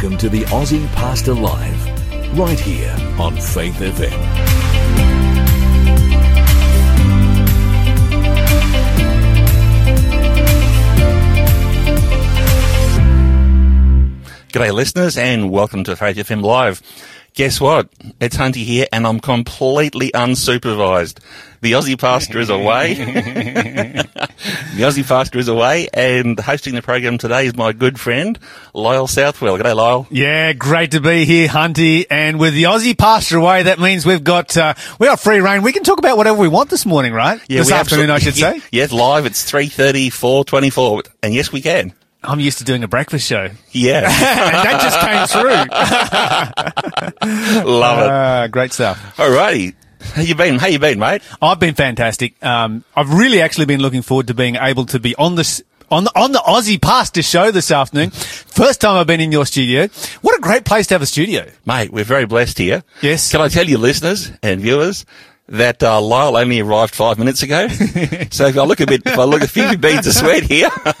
Welcome to the Aussie Pastor Live, right here on Faith FM. G'day listeners and welcome to Faith FM Live. Guess what? It's Hunty here and I'm completely unsupervised. The Aussie pastor is away. the Aussie pastor is away and hosting the program today is my good friend Lyle Southwell. G'day Lyle. Yeah, great to be here, Hunty. And with the Aussie pastor away, that means we've got uh, we got free reign. We can talk about whatever we want this morning, right? Yeah, this we afternoon, I should absolutely- say. Yes, live. It's 3.30, 4.24 and yes we can. I'm used to doing a breakfast show, and Yeah. that just came through. Love it. Uh, great stuff. Alrighty. How you been? How you been, mate? I've been fantastic. Um, I've really actually been looking forward to being able to be on this. On the, on the Aussie Pastor show this afternoon. First time I've been in your studio. What a great place to have a studio. Mate, we're very blessed here. Yes. Can I tell you, listeners and viewers, that uh, Lyle only arrived five minutes ago. so if I look a bit, if I look a few beads of sweat here,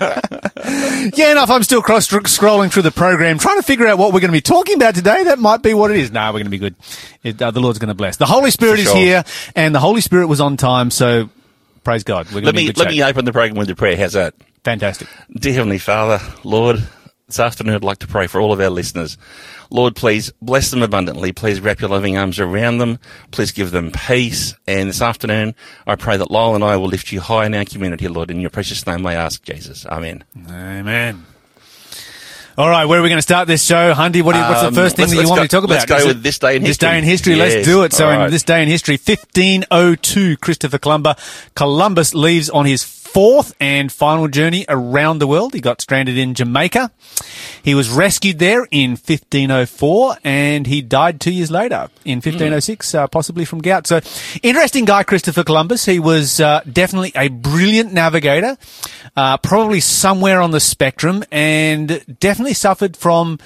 Yeah, enough. I'm still cross scrolling through the program, trying to figure out what we're going to be talking about today. That might be what it is. No, we're going to be good. It, uh, the Lord's going to bless. The Holy Spirit For is here, and the Holy Spirit was on time. So praise God. We're going let to me let shape. me open the program with a prayer. How's that? Fantastic. Dear Heavenly Father, Lord, this afternoon I'd like to pray for all of our listeners. Lord, please bless them abundantly. Please wrap your loving arms around them. Please give them peace. And this afternoon, I pray that Lyle and I will lift you high in our community, Lord. In your precious name, I ask Jesus. Amen. Amen. All right, where are we going to start this show, Hunty? What you, what's the Um, first thing that you want go- me to talk about? let's go with it- this day in history. This day in history. Yes, Let's do it. So, all in this day in history, 1502, Christopher Columbus, Columbus leaves on his fourth and final journey around the world. He got stranded in Jamaica. He was rescued there in 1504 and he died two years later in 1506, uh, possibly from gout. So, interesting guy, Christopher Columbus. He was uh, definitely a brilliant navigator, uh, probably somewhere on the spectrum, and definitely suffered from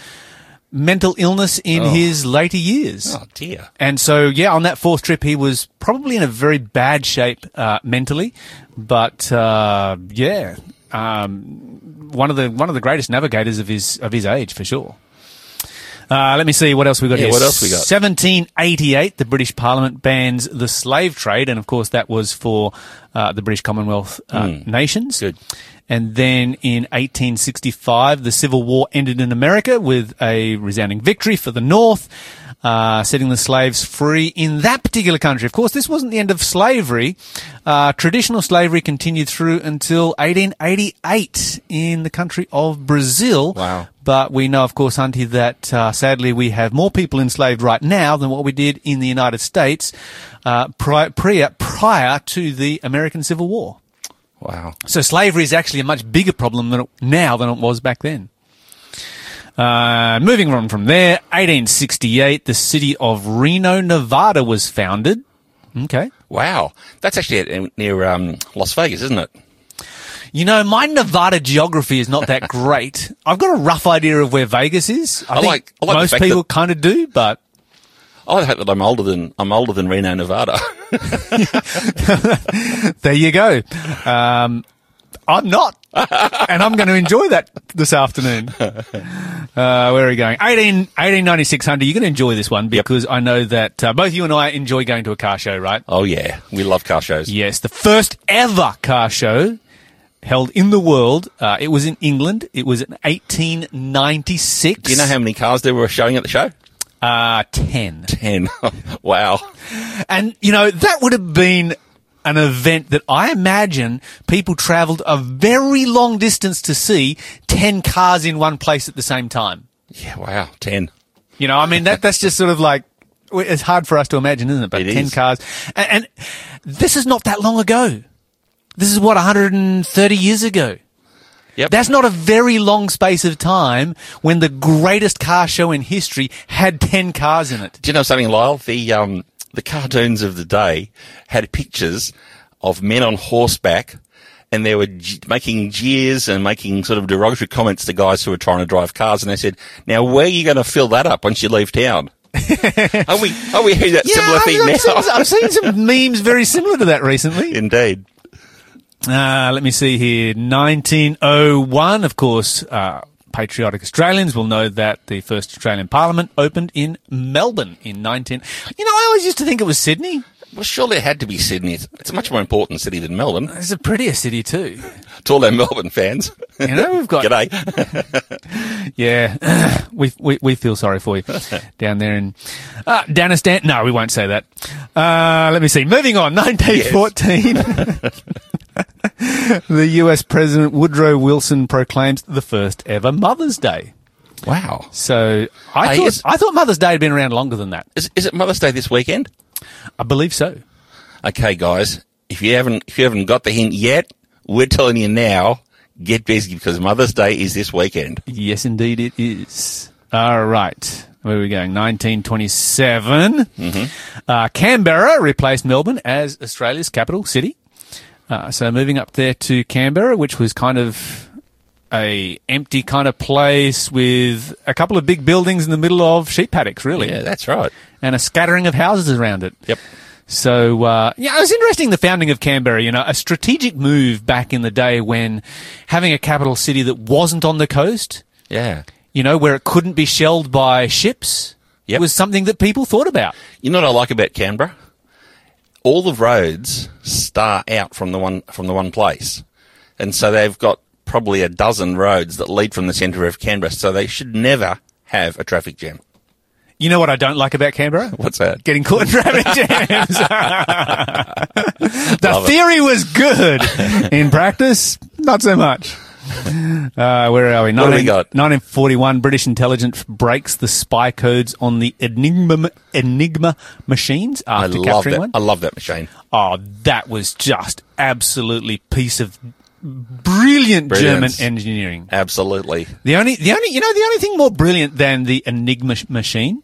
mental illness in his later years. Oh dear. And so, yeah, on that fourth trip, he was probably in a very bad shape uh, mentally. But uh, yeah, um, one of the one of the greatest navigators of his of his age for sure. Uh, let me see what else we got Yeah, here. what else we got? 1788, the British Parliament bans the slave trade, and of course that was for uh, the British Commonwealth uh, nations. Hmm. Good. And then in 1865, the Civil War ended in America with a resounding victory for the North, uh, setting the slaves free in that particular country. Of course, this wasn't the end of slavery. Uh, traditional slavery continued through until 1888 in the country of Brazil. Wow. But we know, of course, Hunty, that uh, sadly we have more people enslaved right now than what we did in the United States uh, prior, prior, prior to the American Civil War. Wow. So slavery is actually a much bigger problem than it, now than it was back then. Uh, moving on from there, 1868, the city of Reno, Nevada was founded. Okay. Wow. That's actually near um, Las Vegas, isn't it? You know, my Nevada geography is not that great. I've got a rough idea of where Vegas is. I, I think like- I like most people kind of do, but I hope that I'm older than I'm older than Reno, Nevada. there you go. Um, I'm not, and I'm going to enjoy that this afternoon. Uh, where are we going? 18, 1896 Hunter. You're going to enjoy this one because I know that uh, both you and I enjoy going to a car show, right? oh yeah, we love car shows. Yes, the first ever car show held in the world. Uh, it was in England. It was in 1896. Do you know how many cars there were showing at the show? Uh, 10. Ten. wow. And, you know, that would have been an event that I imagine people travelled a very long distance to see 10 cars in one place at the same time. Yeah. Wow. Ten. You know, I mean, that, that's just sort of like, it's hard for us to imagine, isn't it? But It 10 is. cars. And, and this is not that long ago. This is what, 130 years ago. Yep. That's not a very long space of time when the greatest car show in history had 10 cars in it. Do you know something, Lyle? The um the cartoons of the day had pictures of men on horseback. And they were g- making jeers and making sort of derogatory comments to guys who were trying to drive cars. And they said, "Now, where are you going to fill that up once you leave town?" are we are we hearing that similar I've, thing I've now? seen, I've seen some memes very similar to that recently. Indeed. Uh, let me see here. 1901, of course, uh, patriotic Australians will know that the first Australian Parliament opened in Melbourne in 19. You know, I always used to think it was Sydney. Well, surely it had to be Sydney. It's, it's a much more important city than Melbourne. It's a prettier city too. To all our Melbourne fans, You know, we've got g'day. Yeah, we, we we feel sorry for you down there in uh, Danistan. No, we won't say that. Uh, let me see. Moving on, 1914. the U.S. President Woodrow Wilson proclaims the first ever Mother's Day. wow. So I Hey, thought is- I thought Mother's Day had been around longer than that. Is, is it Mother's Day this weekend? I believe so. Okay, guys, if you haven't if you haven't got the hint yet, we're telling you now. Get busy because Mother's Day is this weekend. Yes, indeed, it is. All right. Where are we going? 1927. Uh, Canberra replaced Melbourne as Australia's capital city. Uh, so moving up there to Canberra, which was kind of a empty kind of place with a couple of big buildings in the middle of sheep paddocks, really, Yeah, that's right. and a scattering of houses around it. Yep. So uh, yeah, it was interesting the founding of Canberra. You know, a strategic move back in the day when having a capital city that wasn't on the coast Yeah. you know, where it couldn't be shelled by ships Yep. was something that people thought about. You know what I like about Canberra? All the roads start out from the one from the one place, and so they've got probably a dozen roads that lead from the centre of Canberra. So they should never have a traffic jam. You know what I don't like about Canberra? What's that? Getting caught in traffic jams. the Love it. theory was good. In practice, not so much. Uh, where are we? What do we got? 1941, British intelligence breaks the spy codes on the Enigma Enigma machines I after love capturing that. one. I love that machine. Oh, that was just absolutely piece of brilliant Brilliance. German engineering. Absolutely. The only, the only, you know, the only thing more brilliant than the Enigma machine,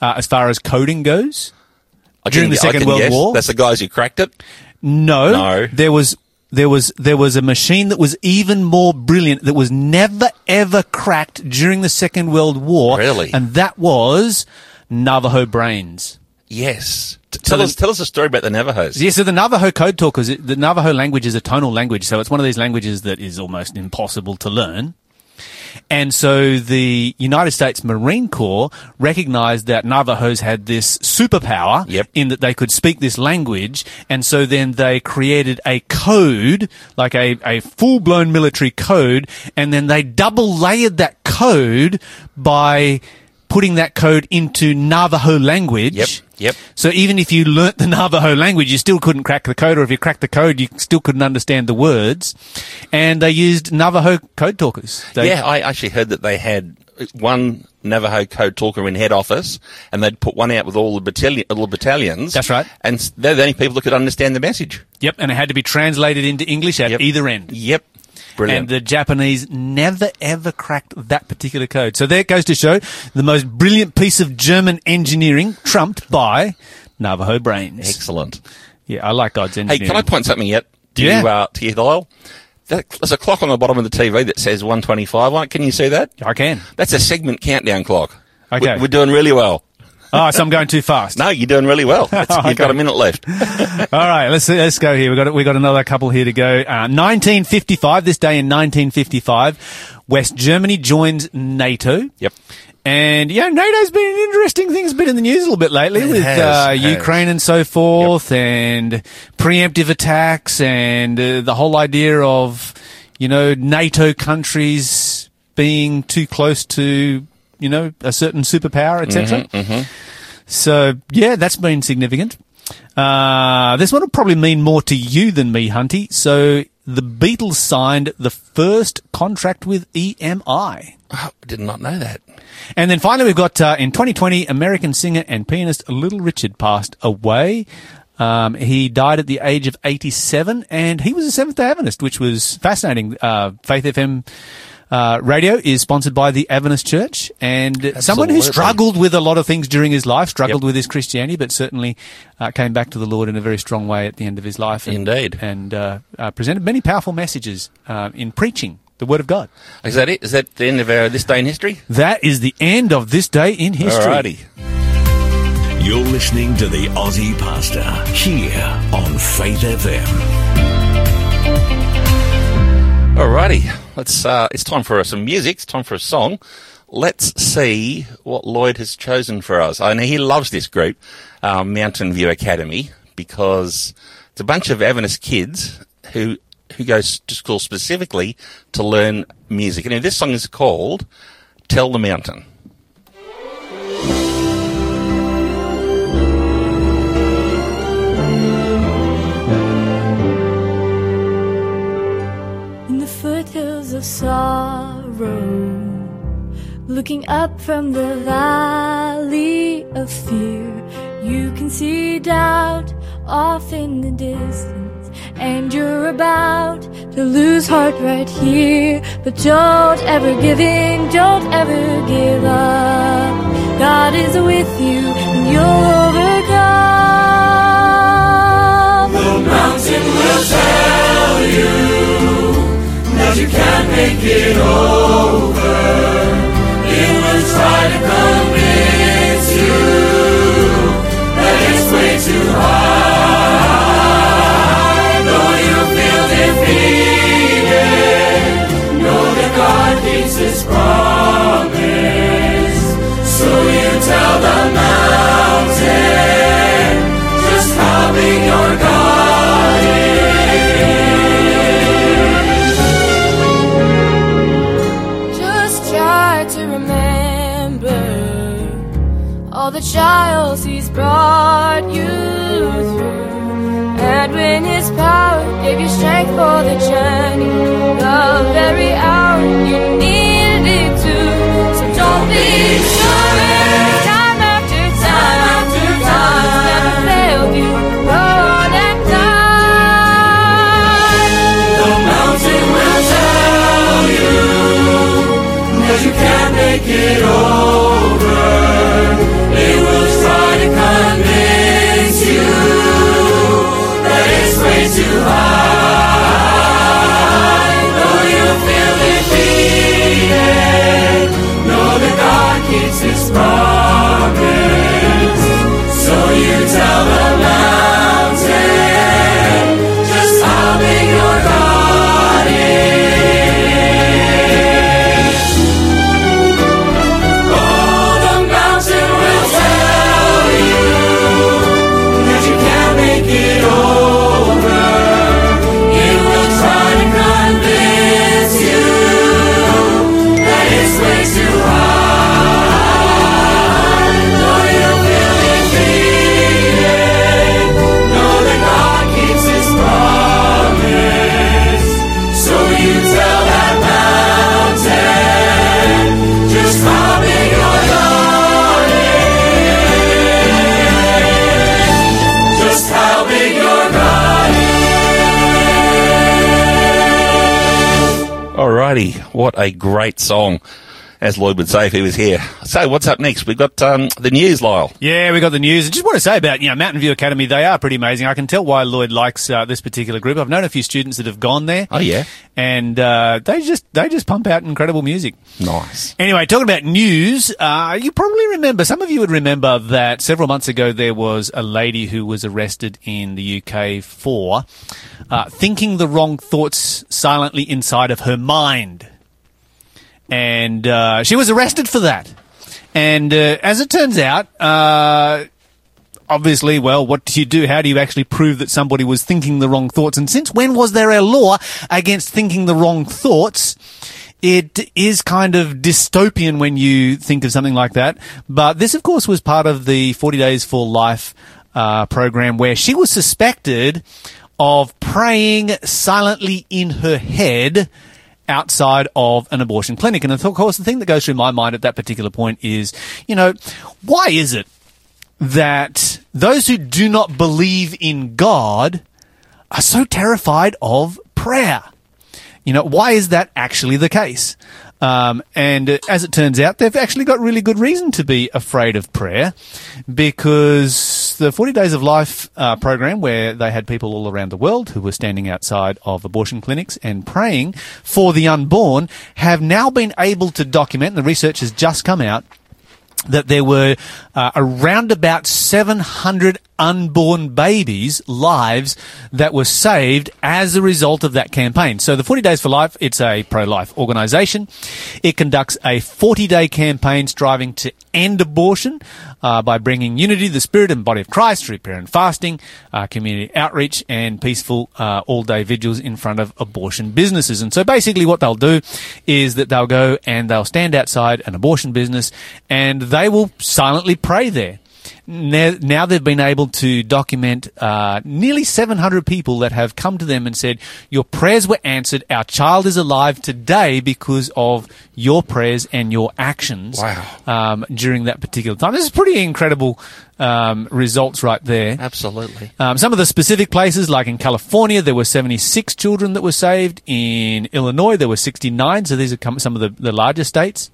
uh, as far as coding goes, I During can- the Second World guess. War? That's the guys who cracked it. no, No. there was, there was, there was a machine that was even more brilliant that was never ever cracked during the Second World War. Really? And that was Navajo brains. Yes. T- So tell the- us. Tell us a story about the Navajos. Yeah, so the Navajo code talkers, the Navajo language is a tonal language, so it's one of these languages that is almost impossible to learn. And so the United States Marine Corps recognized that Navajos had this superpower Yep. in that they could speak this language. And so then they created a code, like a, a full blown military code. And then they double layered that code by putting that code into Navajo language. Yep. Yep. So even if you learnt the Navajo language, you still couldn't crack the code, or if you cracked the code, you still couldn't understand the words. And they used Navajo code talkers. They, Yeah, I actually heard that they had one Navajo code talker in head office, and they'd put one out with all the battalion, all the battalions. That's right. And they're the only people that could understand the message. Yep, and it had to be translated into English at Yep. either end. Yep. Brilliant. And the Japanese never ever cracked that particular code. So there it goes to show the most brilliant piece of German engineering trumped by Navajo brains. Excellent. Yeah, I like God's engineering. Hey, can I point something out to Yeah. you, uh, to you, Lyle? There's a clock on the bottom of the TV that says 125 on it. Can you see that? I can. That's a segment countdown clock. Okay. We're doing really well. Oh, so I'm going too fast. No, you're doing really well. That's, Okay. You've got a minute left. All right, let's let's go here. We got we got another couple here to go. Uh, 1955. This day in 1955, West Germany joins NATO. Yep. And yeah, NATO's been an interesting thing. It's been in the news a little bit lately It with has, uh. Ukraine and so forth, and preemptive attacks, and uh, the whole idea of you know NATO countries being too close to you know a certain superpower, etc. Mm-hmm, So yeah, that's been significant. Uh, this one will probably mean more to you than me, Hunty. So the Beatles signed the first contract with EMI. Oh, I did not know that. And then finally, we've got uh, in 2020, American singer and pianist Little Richard passed away. Um, he died at the age of 87, and he was a Seventh Day Adventist, which was fascinating. Uh, Faith FM uh, radio is sponsored by the Adventist Church, and someone who struggled with a lot of things during his life, struggled Yep. with his Christianity, but certainly uh, came back to the Lord in a very strong way at the end of his life. And, Indeed. and uh, uh, presented many powerful messages uh, in preaching the Word of God. Is that it? Is that the end of our this day in history? That is the end of this day in history. Alrighty. You're listening to the Aussie Pastor here on Faith FM. Alrighty, let's. Uh, it's time for some music. It's time for a song. Let's see what Lloyd has chosen for us. I know he loves this group, um, Mountain View Academy, because it's a bunch of Adventist kids who who go to school specifically to learn music. And this song is called "Tell the Mountain." Of sorrow, looking up from the valley of fear, you can see doubt off in the distance, and you're about to lose heart right here. But don't ever give in, don't ever give up. God is with you, and you'll overcome. The mountain will tell you you can't make it over. It will try to convince you that it's way too high. Though you feel defeated, know that God keeps His promise. So you tell the mountain just how big your God trials He's brought you through. And when His power gave you strength for the journey, the very hour you needed it to. So don't be discouraged. Time after time after time, never failed you. Run and die. The mountain will tell you that you can't make it over. Alrighty, what a great song, as Lloyd would say if he was here. So, what's up next? We've got um, the news, Lyle. Yeah, we got the news. I just want to say about you know Mountain View Academy. They are pretty amazing. I can tell why Lloyd likes uh, this particular group. I've known a few students that have gone there. Oh, yeah. and uh, they just they just pump out incredible music. Nice. Anyway, talking about news, uh, you probably remember, some of you would remember that several months ago there was a lady who was arrested in the UK for uh, thinking the wrong thoughts silently inside of her mind. And uh, she was arrested for that. And uh, as it turns out, uh, obviously, well, what do you do? How do you actually prove that somebody was thinking the wrong thoughts? And since when was there a law against thinking the wrong thoughts? It is kind of dystopian when you think of something like that. But this, of course, was part of the 40 Days for Life uh, program where she was suspected of praying silently in her head outside of an abortion clinic. And of course, the thing that goes through my mind at that particular point is, you know, why is it that those who do not believe in God are so terrified of prayer? You know, why is that actually the case? Um, and as it turns out, they've actually got really good reason to be afraid of prayer because the 40 Days of Life uh, program, where they had people all around the world who were standing outside of abortion clinics and praying for the unborn, have now been able to document, the research has just come out, that there were uh, around about 700 unborn babies' lives that were saved as a result of that campaign. So the 40 Days for Life, it's a pro-life organisation. It conducts a 40-day campaign striving to end abortion uh, by bringing unity, the spirit and body of Christ through prayer and fasting, uh, community outreach, and peaceful uh, all-day vigils in front of abortion businesses. And so basically what they'll do is that they'll go and they'll stand outside an abortion business and they will silently pray there now, now they've been able to document uh, nearly 700 people that have come to them and said, Your prayers were answered. Our child is alive today because of your prayers and your actions Wow. um, during that particular time. This is pretty incredible um, results right there. Absolutely. Um, some of the specific places, like in California, there were 76 children that were saved. In Illinois, there were 69. So these are some of the, the larger states.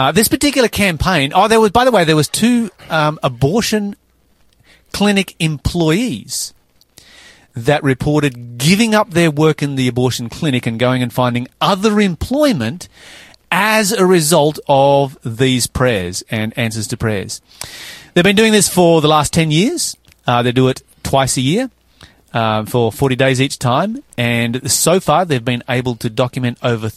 Uh, this particular campaign, oh, there was, by the way, there was two um, abortion clinic employees that reported giving up their work in the abortion clinic and going and finding other employment as a result of these prayers and answers to prayers. They've been doing this for the last 10 years. Uh, they do it twice a year. Uh, for 40 days each time, and so far they've been able to document over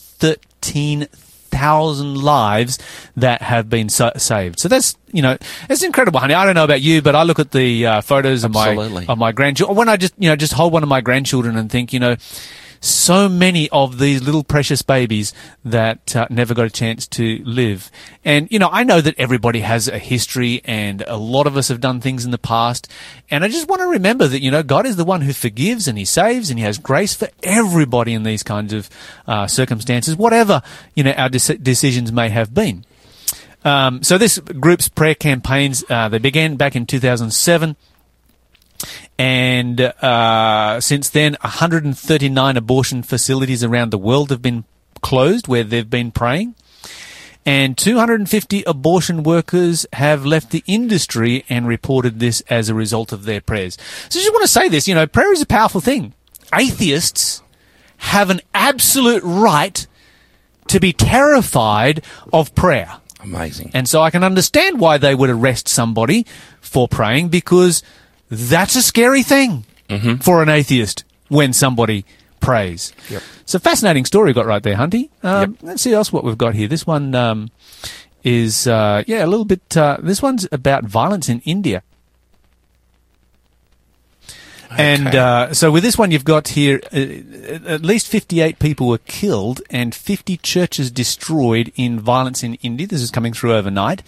13,000 lives that have been so- saved. So that's you know it's incredible, honey. I don't know about you, but I look at the uh, photos of my of my grandchildren. When I just you know just hold one of my grandchildren and think, you know, so many of these little precious babies that uh, never got a chance to live. And, you know, I know that everybody has a history and a lot of us have done things in the past. And I just want to remember that, you know, God is the one who forgives and he saves and he has grace for everybody in these kinds of uh, circumstances, whatever, you know, our dec- decisions may have been. Um, so this group's prayer campaigns, uh, they began back in 2007 and uh, since then, 139 abortion facilities around the world have been closed where they've been praying. And 250 abortion workers have left the industry and reported this as a result of their prayers. So I just want to say this, you know, prayer is a powerful thing. Atheists have an absolute right to be terrified of prayer. Amazing. And so I can understand why they would arrest somebody for praying because that's a scary thing for an atheist when somebody prays. Yep. It's a fascinating story we got right there, Hunty. Um, Let's see else what we've got here. This one um, is, uh, yeah, a little bit. Uh, this one's about violence in India. And uh, so with this one, you've got here uh, at least 58 people were killed and 50 churches destroyed in violence in India. This is coming through overnight.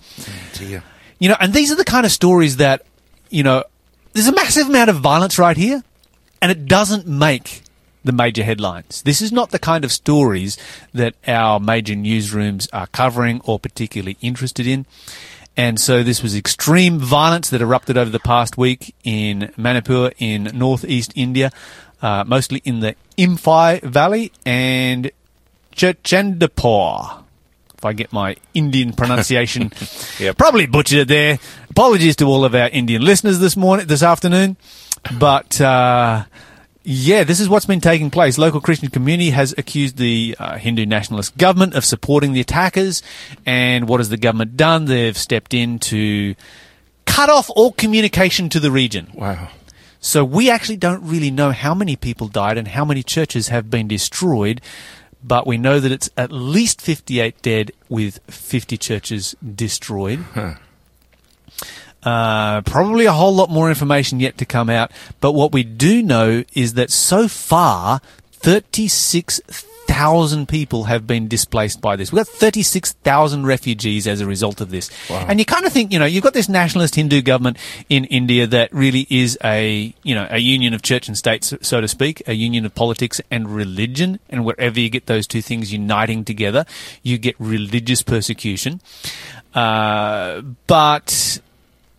Dear. You know, and these are the kind of stories that, you know, there's a massive amount of violence right here, and it doesn't make the major headlines. This is not the kind of stories that our major newsrooms are covering or particularly interested in. And so this was extreme violence that erupted over the past week in Manipur in northeast India, uh, mostly in the Imphal Valley and Chachandapur. I get my Indian pronunciation Yep. probably butchered it there. Apologies to all of our Indian listeners this morning, this afternoon. But, uh, yeah, this is what's been taking place. Local Christian community has accused the uh, Hindu nationalist government of supporting the attackers. And what has the government done? They've stepped in to cut off all communication to the region. Wow. So we actually don't really know how many people died and how many churches have been destroyed, but we know that it's at least 58 dead with 50 churches destroyed. Uh, probably a whole lot more information yet to come out, but what we do know is that so far, 36,000 people have been displaced by this. We've got 36,000 refugees as a result of this. And you kind of think, you know, you've got this nationalist Hindu government in India that really is a, you know, a union of church and state, so- so to speak, a union of politics and religion. And wherever you get those two things uniting together, you get religious persecution. Uh, but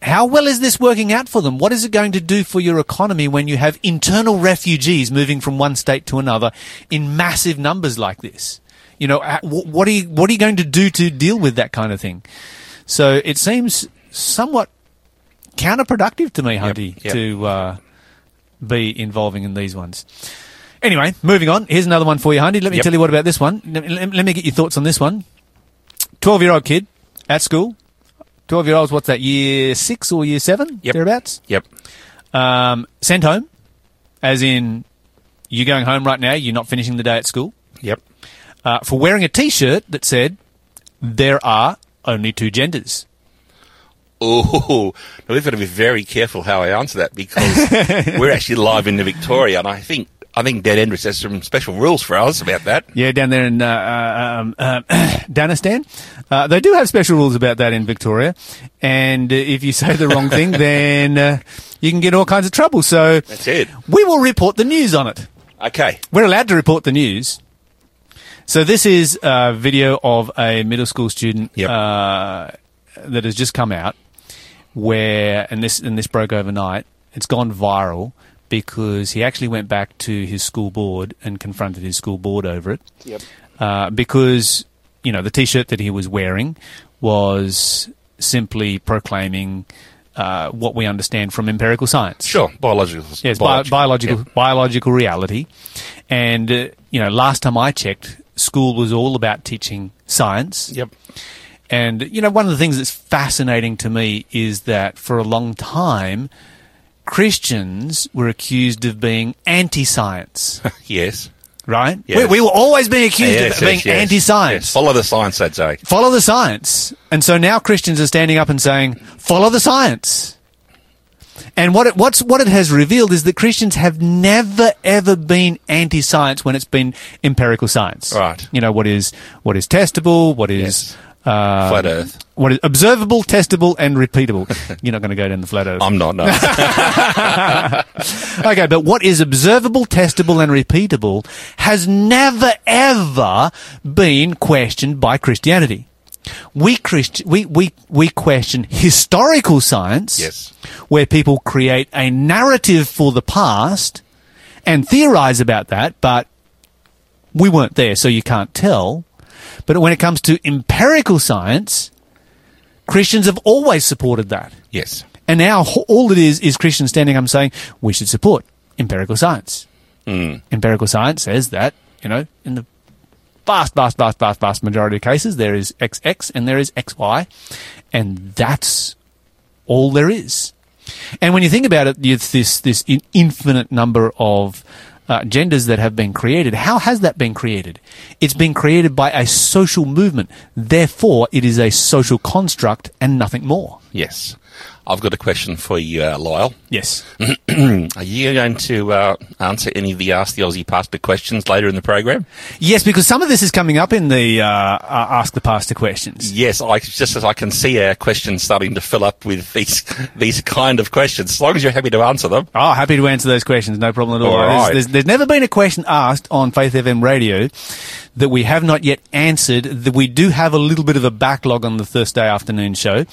how well is this working out for them? What is it going to do for your economy when you have internal refugees moving from one state to another in massive numbers like this? You know, uh, what are you, what are you going to do to deal with that kind of thing? So it seems somewhat counterproductive to me, Hunty, yep. to uh, be involving in these ones. Anyway, moving on. Here's another one for you, Hunty. Let me Yep. tell you what about this one. Let me get your thoughts on this one. 12 year old kid at school 12 year olds, what's that, year six or year seven? Yep. Thereabouts? Yep. Um, sent home, as in, you're going home right now, you're not finishing the day at school, Yep. uh, for wearing a t shirt that said, there are only two genders. Oh, now we've got to be very careful how I answer that because we're actually live in the Victoria, and I think I think Dan Andrews has some special rules for us about that. Yeah, down there in uh, uh, um, uh, Danistan. Uh, they do have special rules about that in Victoria. And uh, if you say the wrong thing, then uh, you can get all kinds of trouble. So That's it. we will report the news on it. Okay. We're allowed to report the news. So this is a video of a middle school student Yep. uh, that has just come out, where and this and this broke overnight. It's gone viral because he actually went back to his school board and confronted his school board over it. Yep. Uh, because you know the T-shirt that he was wearing was simply proclaiming uh, what we understand from empirical science. Sure. Biological. Yes, bi- biological biological reality. And uh, you know, last time I checked, school was all about teaching science. Yep. And you know, one of the things that's fascinating to me is that for a long time, Christians were accused of being anti-science. Yes. Right? Yes. We, we were always being ah, accused Yes, of being yes, anti-science. Yes. Follow the science, I'd say. Follow the science. And so now Christians are standing up and saying, follow the science. And what it, what's, what it has revealed is that Christians have never ever been anti-science when it's been empirical science. Right. You know, what is, what is testable, what is, Uh, Flat Earth. what is observable, testable, and repeatable. You're not going to go down the flat earth. I'm not. No. Okay, but what is observable, testable, and repeatable has never ever been questioned by Christianity. We Christ- we, we, we question historical science, Yes. where people create a narrative for the past and theorize about that, but we weren't there, so you can't tell. But when it comes to empirical science, Christians have always supported that. yes. And now all it is is Christians standing up and saying we should support empirical science. Hmm. Empirical science says that you know in the vast, vast, vast, vast, vast majority of cases there is XX and there is XY, and that's all there is. And when you think about it, it's this this infinite number of uh, genders that have been created. How has that been created? It's been created by a social movement. Therefore, it is a social construct and nothing more. Yes. I've got a question for you, uh, Lyle. Yes. Are you going to uh, answer any of the Ask the Aussie Pastor questions later in the program? Yes, because some of this is coming up in the uh, uh, Ask the Pastor questions. Yes, I, just as I can see our questions starting to fill up with these these kind of questions. As long as you're happy to answer them. Oh, happy to answer those questions, no problem at all. All There's- There's, there's never been a question asked on Faith FM radio that we have not yet answered. That we do have a little bit of a backlog on the Thursday afternoon show,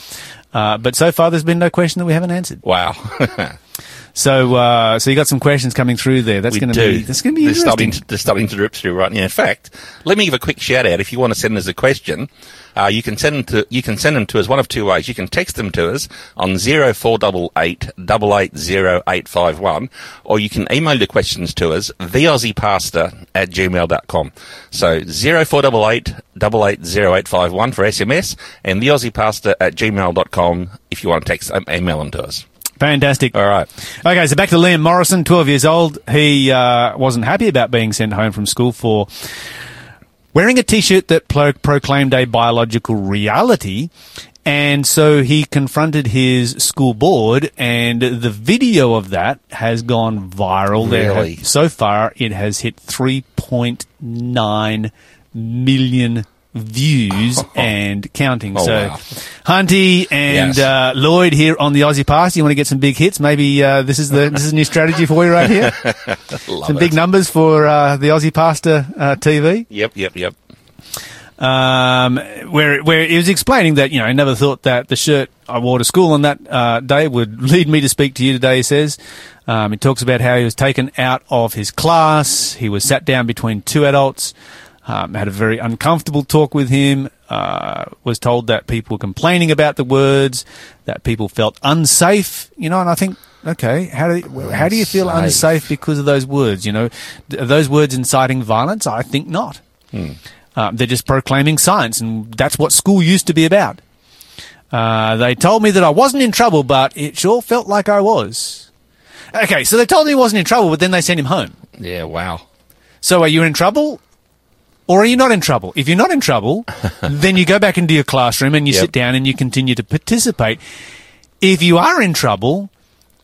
uh, but so far there's been no question that we haven't answered. Wow. So, uh, so you got some questions coming through there. That's going to be that's going to be they're starting, interesting. to, they're starting to drip through right now. In fact, let me give a quick shout out. If you want to send us a question, uh, you can send them to you can send them to us one of two ways. You can text them to us on zero four double eight double eight zero eight five one, or you can email the questions to us theaussiepastor at gmail.com. So zero four double eight double eight zero eight five one for SMS and theaussiepastor at gmail.com if you want to text um, email them to us. Fantastic. All right. Okay, so back to Liam Morrison, 12 years old. He uh, wasn't happy about being sent home from school for wearing a t shirt that pro- proclaimed a biological reality. And so he confronted his school board, and the video of that has gone viral. There Really? have- so far, it has hit 3.9 million views and counting. Oh, so, wow. Hunty and Yes. uh, Lloyd here on the Aussie Pass. You want to get some big hits? Maybe uh, this is the this is a new strategy for you right here. Some it. big numbers for uh, the Aussie Pastor uh, TV. Yep, yep, yep. Um, where where he was explaining that you know I never thought that the shirt I wore to school on that uh, day would lead me to speak to you today. He says um, he talks about how he was taken out of his class. He was sat down between two adults. Um, had a very uncomfortable talk with him. Uh, was told that people were complaining about the words, that people felt unsafe. You know, and I think, okay, how do you, how do you feel Unsafe. because of those words? You know, are those words inciting violence? I think not. Um, they're just proclaiming science, and that's what school used to be about. Uh, they told me that I wasn't in trouble, but it sure felt like I was. Okay, so they told me he wasn't in trouble, but then they sent him home. Yeah, wow. So are you in trouble? Or are you not in trouble? If you're not in trouble, then you go back into your classroom and you Yep. sit down and you continue to participate. If you are in trouble,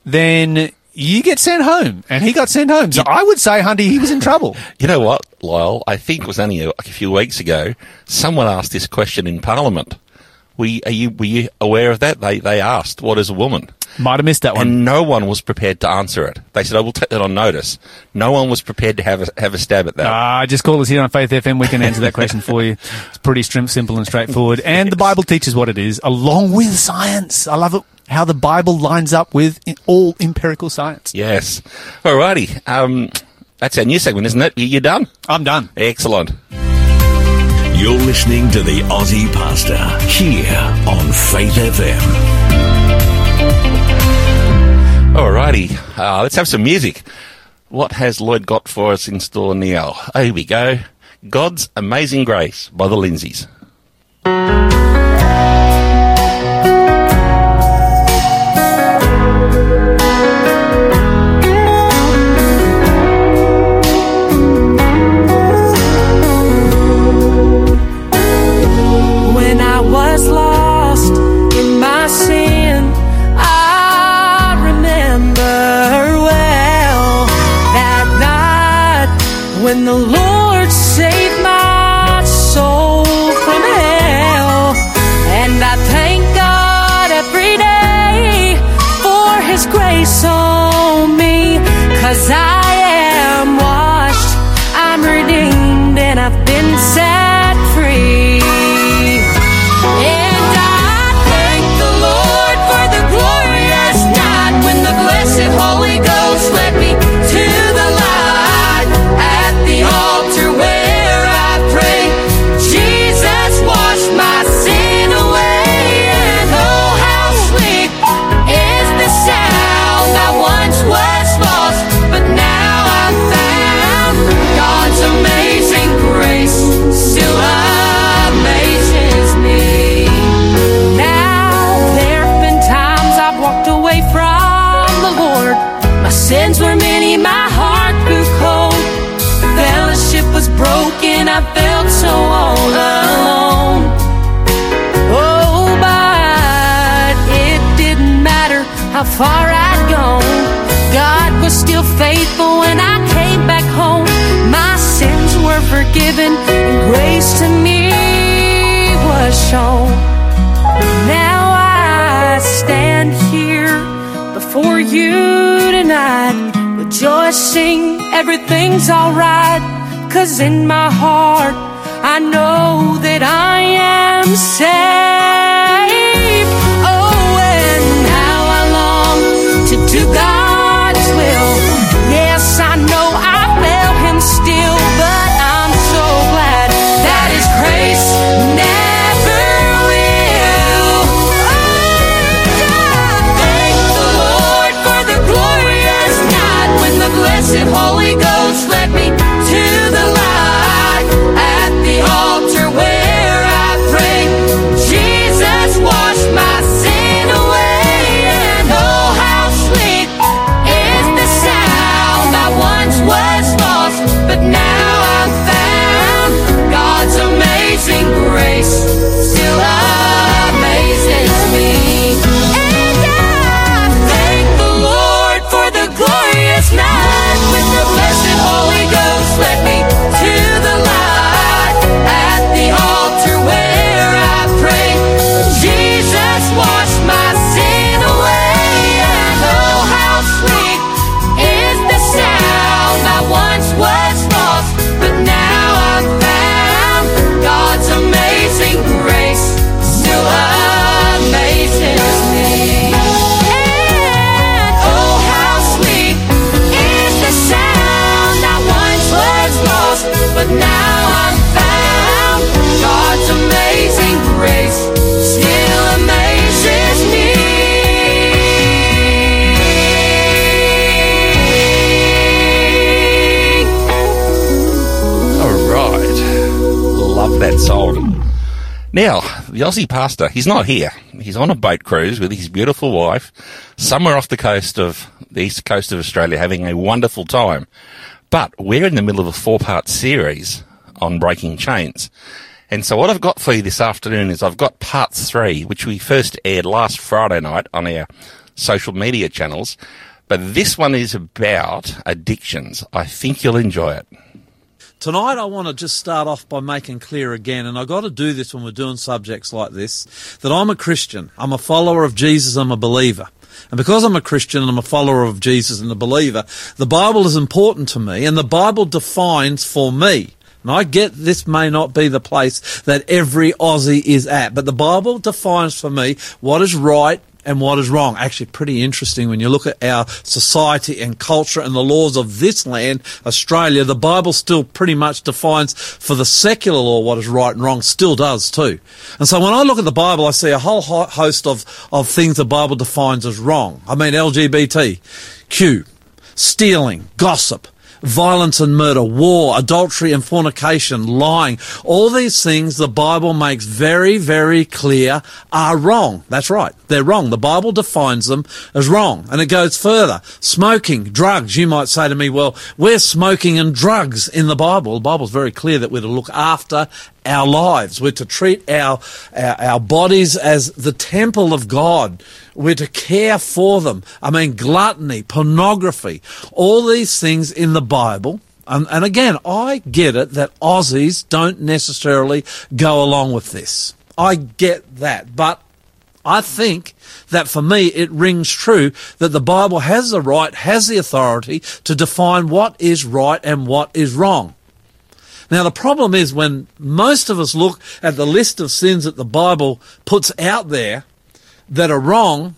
then you get sent home. And he got sent home. So I would say, Hunty, he was in trouble. You know what, Lyle? I think it was only like a few weeks ago. Someone asked this question in Parliament. Were you, are you, were you aware of that? They, they asked, what is a woman? Might have missed that one. And no one was prepared to answer it. They said, I will take that on notice. No one was prepared to have a, have a stab at that. Ah, just call us here on Faith FM. We can answer that question for you. It's pretty simple and straightforward. And the Bible teaches what it is, along with science. I love it how the Bible lines up with all empirical science. Yes. Alrighty. Um, that's our new segment, isn't it? You're done? I'm done. Excellent. You're listening to the Aussie Pastor here on Faith FM. Alrighty. Uh, let's have some music. What has Lloyd got for us in store now? Here we go. God's Amazing Grace by the Lindsays. To me was shown. Now I stand here before you tonight, rejoicing everything's alright. Cause in my heart, I know that I am saved. Oh, and how I long to do God's Now, the Aussie pastor, he's not here. He's on a boat cruise with his beautiful wife, somewhere off the coast of the east coast of Australia, having a wonderful time. But we're in the middle of a four-part series on breaking chains. And so what I've got for you this afternoon is I've got part three, which we first aired last Friday night on our social media channels. But this one is about addictions. I think you'll enjoy it. Tonight, I want to just start off by making clear again, and I've got to do this when we're doing subjects like this, that I'm a Christian. I'm a follower of Jesus. I'm a believer. And because I'm a Christian and I'm a follower of Jesus and a believer, the Bible is important to me, and the Bible defines for me. And I get this may not be the place that every Aussie is at, but the Bible defines for me what is right and what is wrong. Actually, pretty interesting when you look at our society and culture and the laws of this land, Australia. The Bible still pretty much defines for the secular law what is right and wrong, still does too. And so when I look at the Bible, I see a whole host of, of things the Bible defines as wrong. I mean, LGBT, Q, stealing, gossip, violence and murder, war, adultery and fornication, lying. All these things the Bible makes very, very clear are wrong. That's right. They're wrong. The Bible defines them as wrong. And it goes further. Smoking, drugs. You might say to me, well, where's smoking and drugs in the Bible? The Bible's very clear that we're to look after our lives. We're to treat our, our, our, bodies as the temple of God. We're to care for them. I mean, gluttony, pornography, all these things in the Bible. And, and again, I get it that Aussies don't necessarily go along with this. I get that. But I think that for me, it rings true that the Bible has the right, has the authority to define what is right and what is wrong. Now, the problem is when most of us look at the list of sins that the Bible puts out there that are wrong,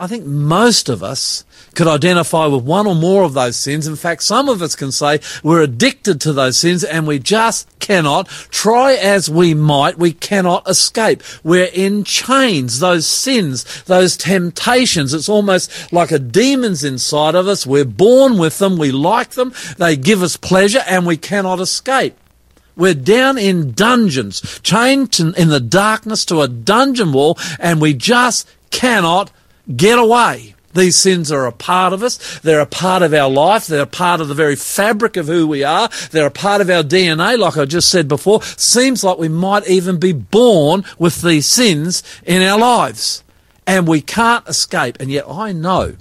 I think most of us could identify with one or more of those sins. In fact, some of us can say we're addicted to those sins and we just cannot, try as we might, we cannot escape. We're in chains, those sins, those temptations. It's almost like a demon's inside of us. We're born with them. We like them. They give us pleasure and we cannot escape. We're down in dungeons, chained in the darkness to a dungeon wall, and we just cannot get away. These sins are a part of us. They're a part of our life. They're a part of the very fabric of who we are. They're a part of our DNA, like I just said before. Seems like we might even be born with these sins in our lives. And we can't escape. And yet I know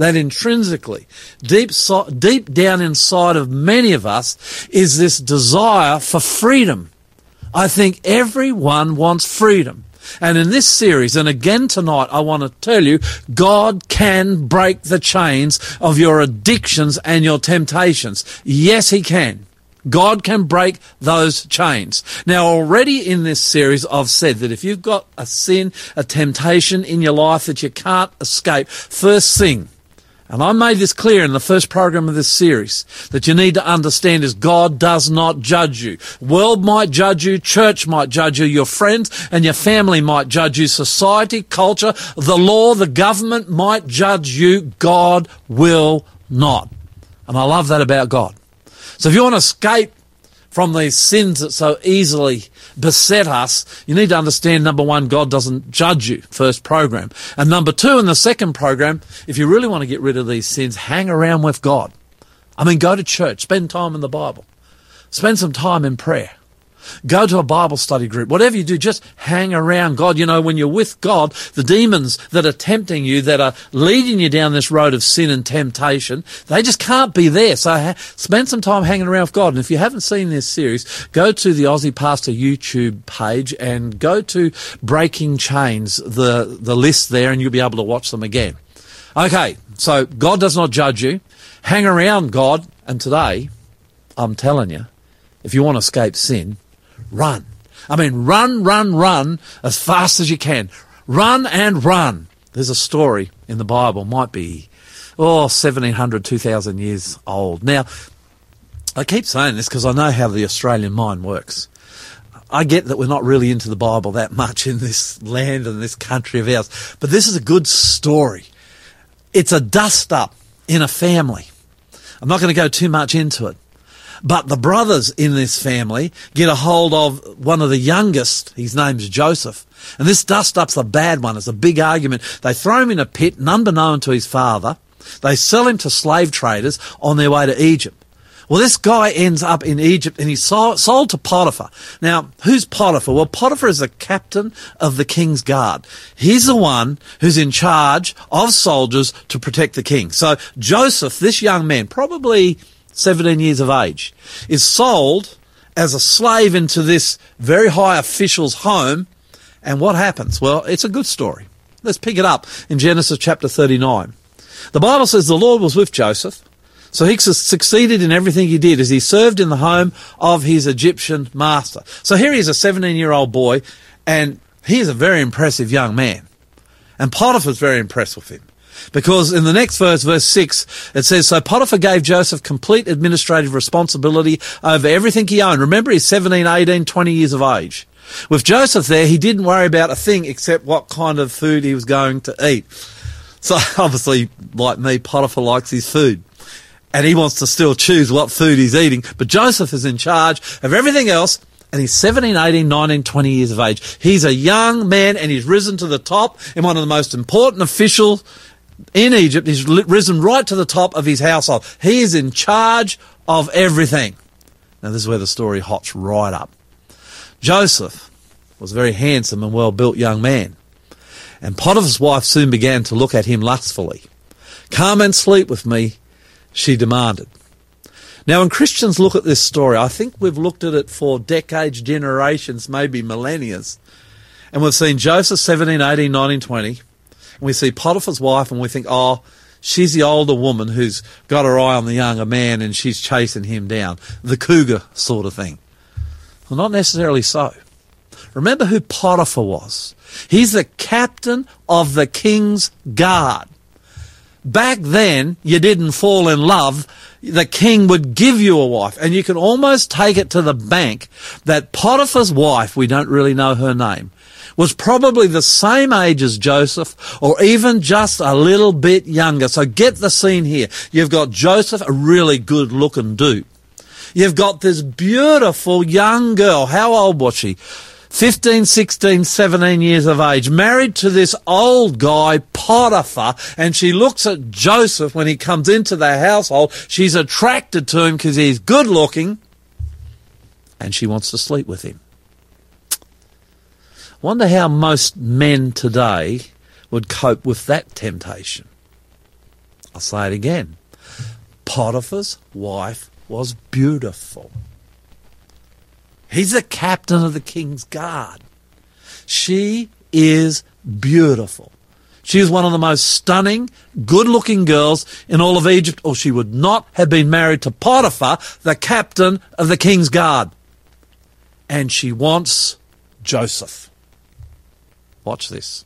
that intrinsically, deep, so, deep down inside of many of us is this desire for freedom. I think everyone wants freedom. And in this series, and again tonight, I want to tell you, God can break the chains of your addictions and your temptations. Yes, He can. God can break those chains. Now, already in this series, I've said that if you've got a sin, a temptation in your life that you can't escape, first thing, and I made this clear in the first program of this series that you need to understand is God does not judge you. World might judge you, church might judge you, your friends and your family might judge you, society, culture, the law, the government might judge you. God will not. And I love that about God. So if you want to escape from these sins that so easily beset us, you need to understand number one, God doesn't judge you, first program. And number two, in the second program, if you really want to get rid of these sins, hang around with God. I mean, go to church, spend time in the Bible, spend some time in prayer. Go to a Bible study group. Whatever you do, just hang around God. You know, when you're with God, the demons that are tempting you, that are leading you down this road of sin and temptation, they just can't be there. So ha- spend some time hanging around with God. And if you haven't seen this series, go to the Aussie Pastor YouTube page and go to Breaking Chains, the, the list there, and you'll be able to watch them again. Okay, so God does not judge you. Hang around God. And today, I'm telling you, if you want to escape sin, run. I mean, run, run, run as fast as you can. Run and run. There's a story in the Bible, might be, oh, 1700, 2000 years old. Now, I keep saying this because I know how the Australian mind works. I get that we're not really into the Bible that much in this land and this country of ours, but this is a good story. It's a dust up in a family. I'm not going to go too much into it. But the brothers in this family get a hold of one of the youngest. His name's Joseph. And this dust up's a bad one. It's a big argument. They throw him in a pit, unbeknown to his father. They sell him to slave traders on their way to Egypt. Well, this guy ends up in Egypt and he's sold to Potiphar. Now, who's Potiphar? Well, Potiphar is the captain of the king's guard. He's the one who's in charge of soldiers to protect the king. So Joseph, this young man, probably 17 years of age, is sold as a slave into this very high official's home. And what happens? Well, it's a good story. Let's pick it up in Genesis chapter 39. The Bible says the Lord was with Joseph. So he succeeded in everything he did as he served in the home of his Egyptian master. So here he is a 17 year old boy and he is a very impressive young man. And Potiphar's very impressed with him. Because in the next verse, verse 6, it says, So Potiphar gave Joseph complete administrative responsibility over everything he owned. Remember, he's 17, 18, 20 years of age. With Joseph there, he didn't worry about a thing except what kind of food he was going to eat. So obviously, like me, Potiphar likes his food. And he wants to still choose what food he's eating. But Joseph is in charge of everything else. And he's 17, 18, 19, 20 years of age. He's a young man and he's risen to the top in one of the most important officials in Egypt. He's risen right to the top of his household. He is in charge of everything. Now this is where the story hops right up. Joseph was a very handsome and well built young man. And Potiphar's wife soon began to look at him lustfully. Come and sleep with me, she demanded. Now, when Christians look at this story, I think we've looked at it for decades, generations, maybe millennia. And we've seen Joseph 17, 18, 19, 20. And we see Potiphar's wife and we think, oh, she's the older woman who's got her eye on the younger man and she's chasing him down. The cougar sort of thing. Well, not necessarily so. Remember who Potiphar was. He's the captain of the king's guard. Back then, you didn't fall in love. The king would give you a wife, and you can almost take it to the bank that Potiphar's wife, we don't really know her name, was probably the same age as Joseph, or even just a little bit younger. So get the scene here. You've got Joseph, a really good looking dude. You've got this beautiful young girl. How old was she? 15, 16, 17 years of age, married to this old guy, Potiphar, and she looks at Joseph when he comes into the household. She's attracted to him because he's good looking, and she wants to sleep with him. Wonder how most men today would cope with that temptation. I'll say it again. Potiphar's wife was beautiful. He's the captain of the king's guard. She is beautiful. She is one of the most stunning, good looking girls in all of Egypt, or she would not have been married to Potiphar, the captain of the king's guard. And she wants Joseph. Watch this.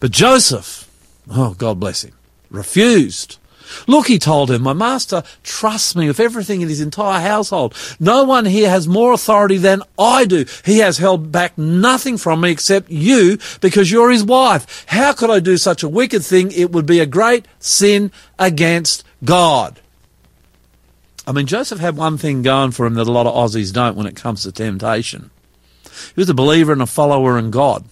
But Joseph, oh, God bless him, refused. Look, he told him, my master trusts me with everything in his entire household. No one here has more authority than I do. He has held back nothing from me except you because you're his wife. How could I do such a wicked thing? It would be a great sin against God. I mean, Joseph had one thing going for him that a lot of Aussies don't when it comes to temptation. He was a believer and a follower in God.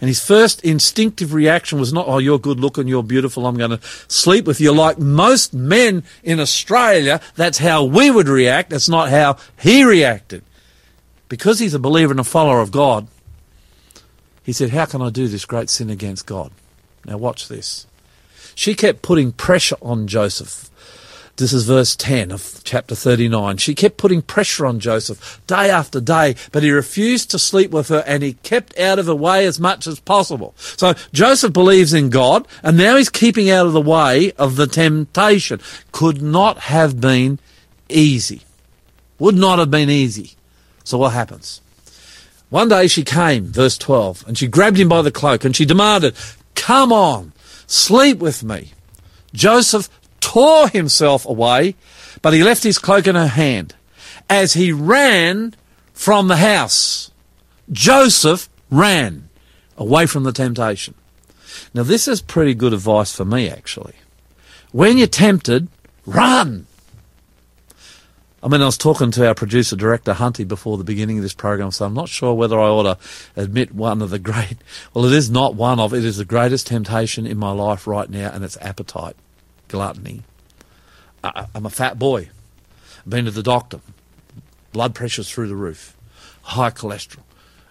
And his first instinctive reaction was not, oh, you're good looking, you're beautiful, I'm going to sleep with you. Like most men in Australia, that's how we would react. That's not how he reacted. Because he's a believer and a follower of God, he said, how can I do this great sin against God? Now watch this. She kept putting pressure on Joseph. This is verse 10 of chapter 39. She kept putting pressure on Joseph day after day, but he refused to sleep with her and he kept out of the way as much as possible. So Joseph believes in God and now he's keeping out of the way of the temptation. Could not have been easy. Would not have been easy. So what happens? One day she came, verse 12, and she grabbed him by the cloak and she demanded, Come on, sleep with me. Joseph tore himself away, but he left his cloak in her hand. As he ran from the house, Joseph ran away from the temptation. Now, this is pretty good advice for me, actually. When you're tempted, run. I mean, I was talking to our producer director Hunty before the beginning of this program, so I'm not sure whether I ought to admit one of the great. Well, it is not one of. It is the greatest temptation in my life right now, and it's appetite, gluttony. I, I'm a fat boy. I've been to the doctor. Blood pressure's through the roof. High cholesterol.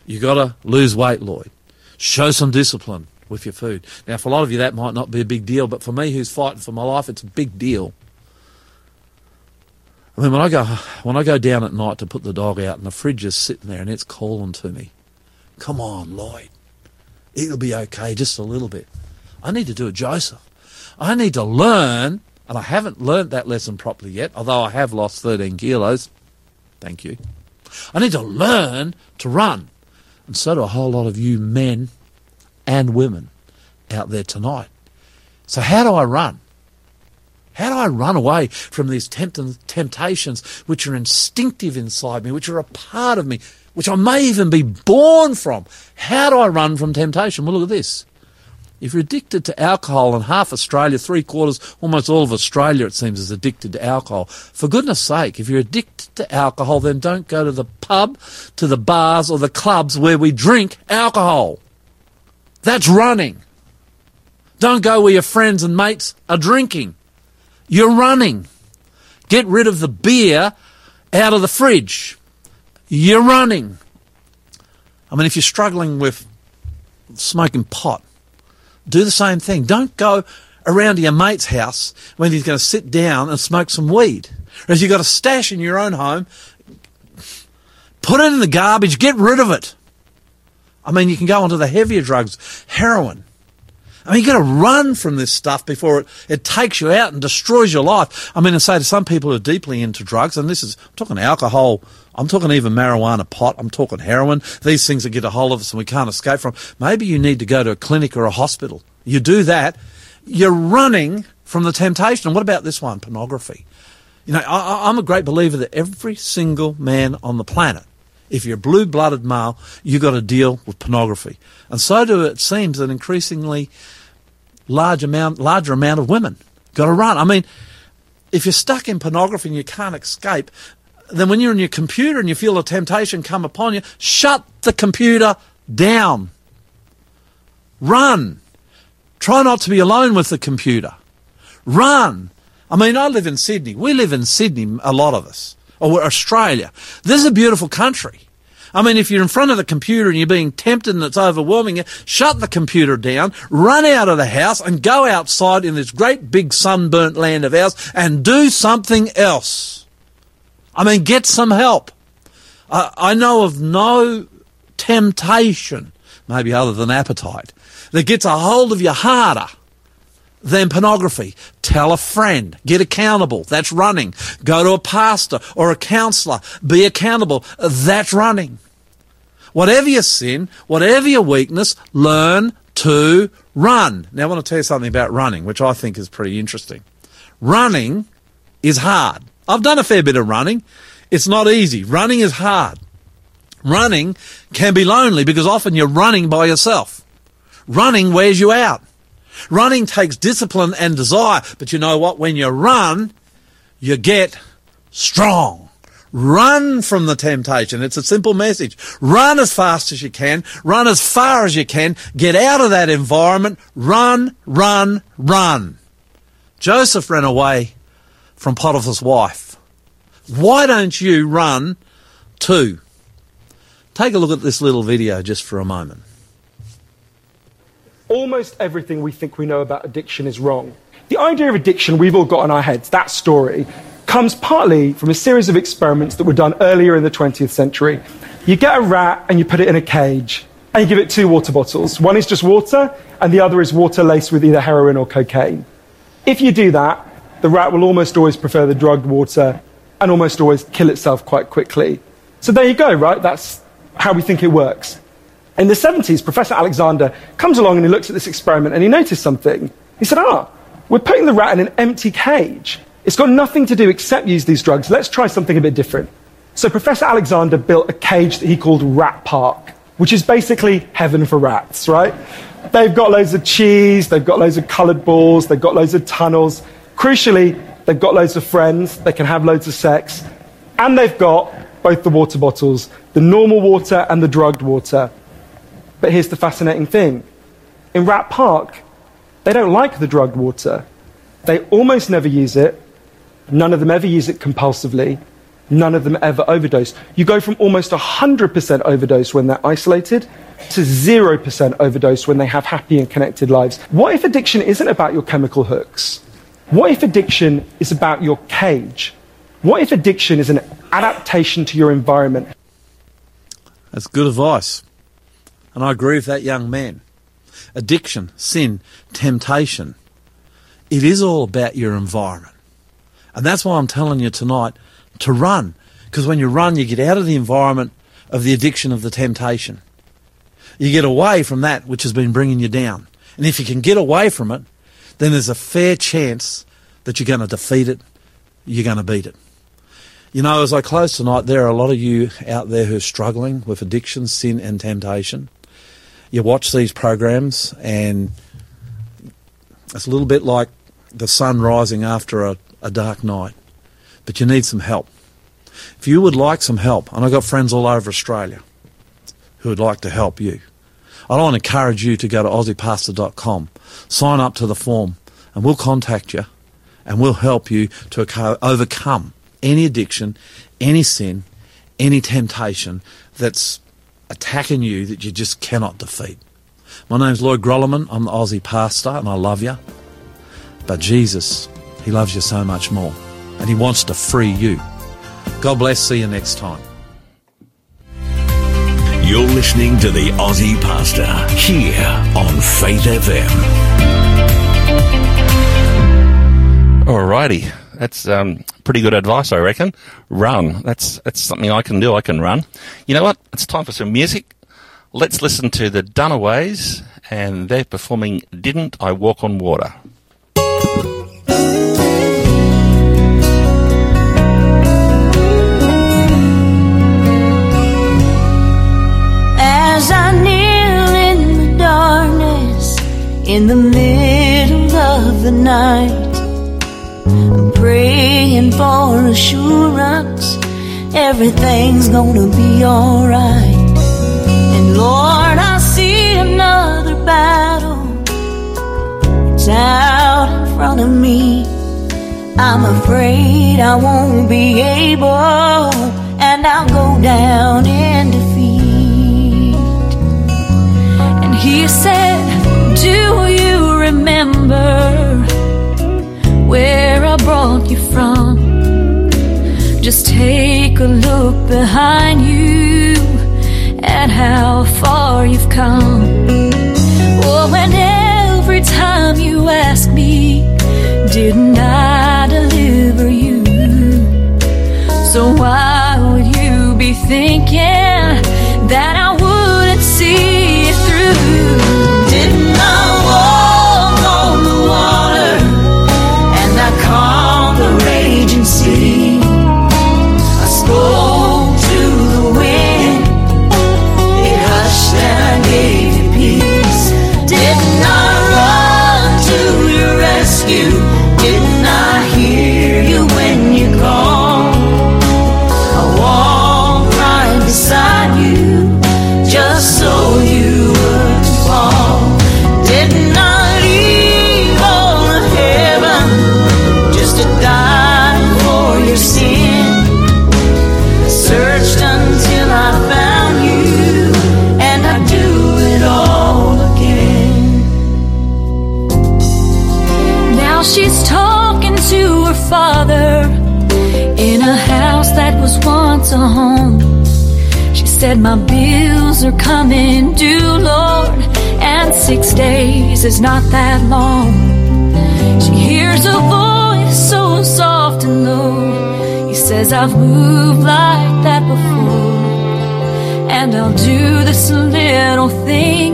You got to lose weight, Lloyd. Show some discipline with your food. Now, for a lot of you, that might not be a big deal, but for me, who's fighting for my life, it's a big deal. I mean, when I go when I go down at night to put the dog out, and the fridge is sitting there, and it's calling to me, "Come on, Lloyd, it'll be okay, just a little bit." I need to do it, Joseph. I need to learn, and I haven't learnt that lesson properly yet, although I have lost 13 kilos. Thank you. I need to learn to run, and so do a whole lot of you men and women out there tonight. So how do I run? How do I run away from these tempt- temptations which are instinctive inside me, which are a part of me, which I may even be born from? How do I run from temptation? Well, look at this. If you're addicted to alcohol, and half Australia, three quarters, almost all of Australia, it seems, is addicted to alcohol. For goodness sake, if you're addicted to alcohol, then don't go to the pub, to the bars, or the clubs where we drink alcohol. That's running. Don't go where your friends and mates are drinking. You're running. Get rid of the beer out of the fridge. You're running. I mean, if you're struggling with smoking pot, do the same thing. Don't go around to your mate's house when he's going to sit down and smoke some weed. If you've got a stash in your own home, put it in the garbage, get rid of it. I mean, you can go onto the heavier drugs, heroin. I mean, you've got to run from this stuff before it, it takes you out and destroys your life. I mean, I say to some people who are deeply into drugs, and this is, I'm talking alcohol, I'm talking even marijuana, pot, I'm talking heroin, these things that get a hold of us and we can't escape from. Maybe you need to go to a clinic or a hospital. You do that, you're running from the temptation. And what about this one, pornography? You know, I, I'm a great believer that every single man on the planet if you're a blue blooded male, you've got to deal with pornography. And so do it seems an increasingly large amount, larger amount of women. Got to run. I mean, if you're stuck in pornography and you can't escape, then when you're in your computer and you feel a temptation come upon you, shut the computer down. Run. Try not to be alone with the computer. Run. I mean, I live in Sydney. We live in Sydney, a lot of us or Australia. This is a beautiful country. I mean, if you're in front of the computer and you're being tempted and it's overwhelming you, shut the computer down, run out of the house and go outside in this great big sunburnt land of ours and do something else. I mean, get some help. I, I know of no temptation, maybe other than appetite, that gets a hold of you harder than pornography. Tell a friend. Get accountable. That's running. Go to a pastor or a counselor. Be accountable. That's running. Whatever your sin, whatever your weakness, learn to run. Now, I want to tell you something about running, which I think is pretty interesting. Running is hard. I've done a fair bit of running. It's not easy. Running is hard. Running can be lonely because often you're running by yourself. Running wears you out. Running takes discipline and desire, but you know what? When you run, you get strong. Run from the temptation. It's a simple message. Run as fast as you can. Run as far as you can. Get out of that environment. Run, run, run. Joseph ran away from Potiphar's wife. Why don't you run too? Take a look at this little video just for a moment almost everything we think we know about addiction is wrong. The idea of addiction we've all got in our heads, that story, comes partly from a series of experiments that were done earlier in the 20th century. You get a rat and you put it in a cage, and you give it two water bottles. One is just water, and the other is water laced with either heroin or cocaine. If you do that, the rat will almost always prefer the drugged water and almost always kill itself quite quickly. So there you go, right? That's how we think it works. In the 70s, Professor Alexander comes along and he looks at this experiment and he noticed something. He said, Ah, we're putting the rat in an empty cage. It's got nothing to do except use these drugs. Let's try something a bit different. So Professor Alexander built a cage that he called Rat Park, which is basically heaven for rats, right? They've got loads of cheese, they've got loads of coloured balls, they've got loads of tunnels. Crucially, they've got loads of friends, they can have loads of sex. And they've got both the water bottles, the normal water and the drugged water. But here's the fascinating thing in Rat Park, they don't like the drugged water. They almost never use it. None of them ever use it compulsively. None of them ever overdose. You go from almost 100% overdose when they're isolated to 0% overdose when they have happy and connected lives. What if addiction isn't about your chemical hooks? What if addiction is about your cage? What if addiction is an adaptation to your environment? That's good advice. And I with that young man. Addiction, sin, temptation. It is all about your environment. And that's why I'm telling you tonight to run. Because when you run, you get out of the environment of the addiction of the temptation. You get away from that which has been bringing you down. And if you can get away from it, then there's a fair chance that you're going to defeat it, you're going to beat it. You know, as I close tonight, there are a lot of you out there who are struggling with addiction, sin, and temptation. You watch these programs, and it's a little bit like the sun rising after a, a dark night, but you need some help. If you would like some help, and I've got friends all over Australia who would like to help you, I want to encourage you to go to aussiepastor.com, sign up to the form, and we'll contact you and we'll help you to overcome any addiction, any sin, any temptation that's attacking you that you just cannot defeat. My name's Lloyd Grolimund. I'm the Aussie pastor and I love you. But Jesus, He loves you so much more and He wants to free you. God bless. See you next time. You're listening to the Aussie Pastor here on Faith FM. Alrighty, that's um, pretty good advice, I reckon. Run. That's that's something I can do. I can run. You know what? It's time for some music. Let's listen to the Dunaways, and they're performing "Didn't I Walk on Water." As I kneel in the darkness, in the middle of the night, praying for assurance everything's gonna be alright. And Lord, I see another battle, it's out in front of me. I'm afraid I won't be able, and I'll go down in defeat. And he said, Do you remember where I brought you from? Just take a look behind you at how far you've come. Oh, and every time you ask me, didn't I deliver you? So why would you be thinking said, My bills are coming due, Lord, and six days is not that long. She hears a voice so soft and low. He says, I've moved like that before, and I'll do this little thing.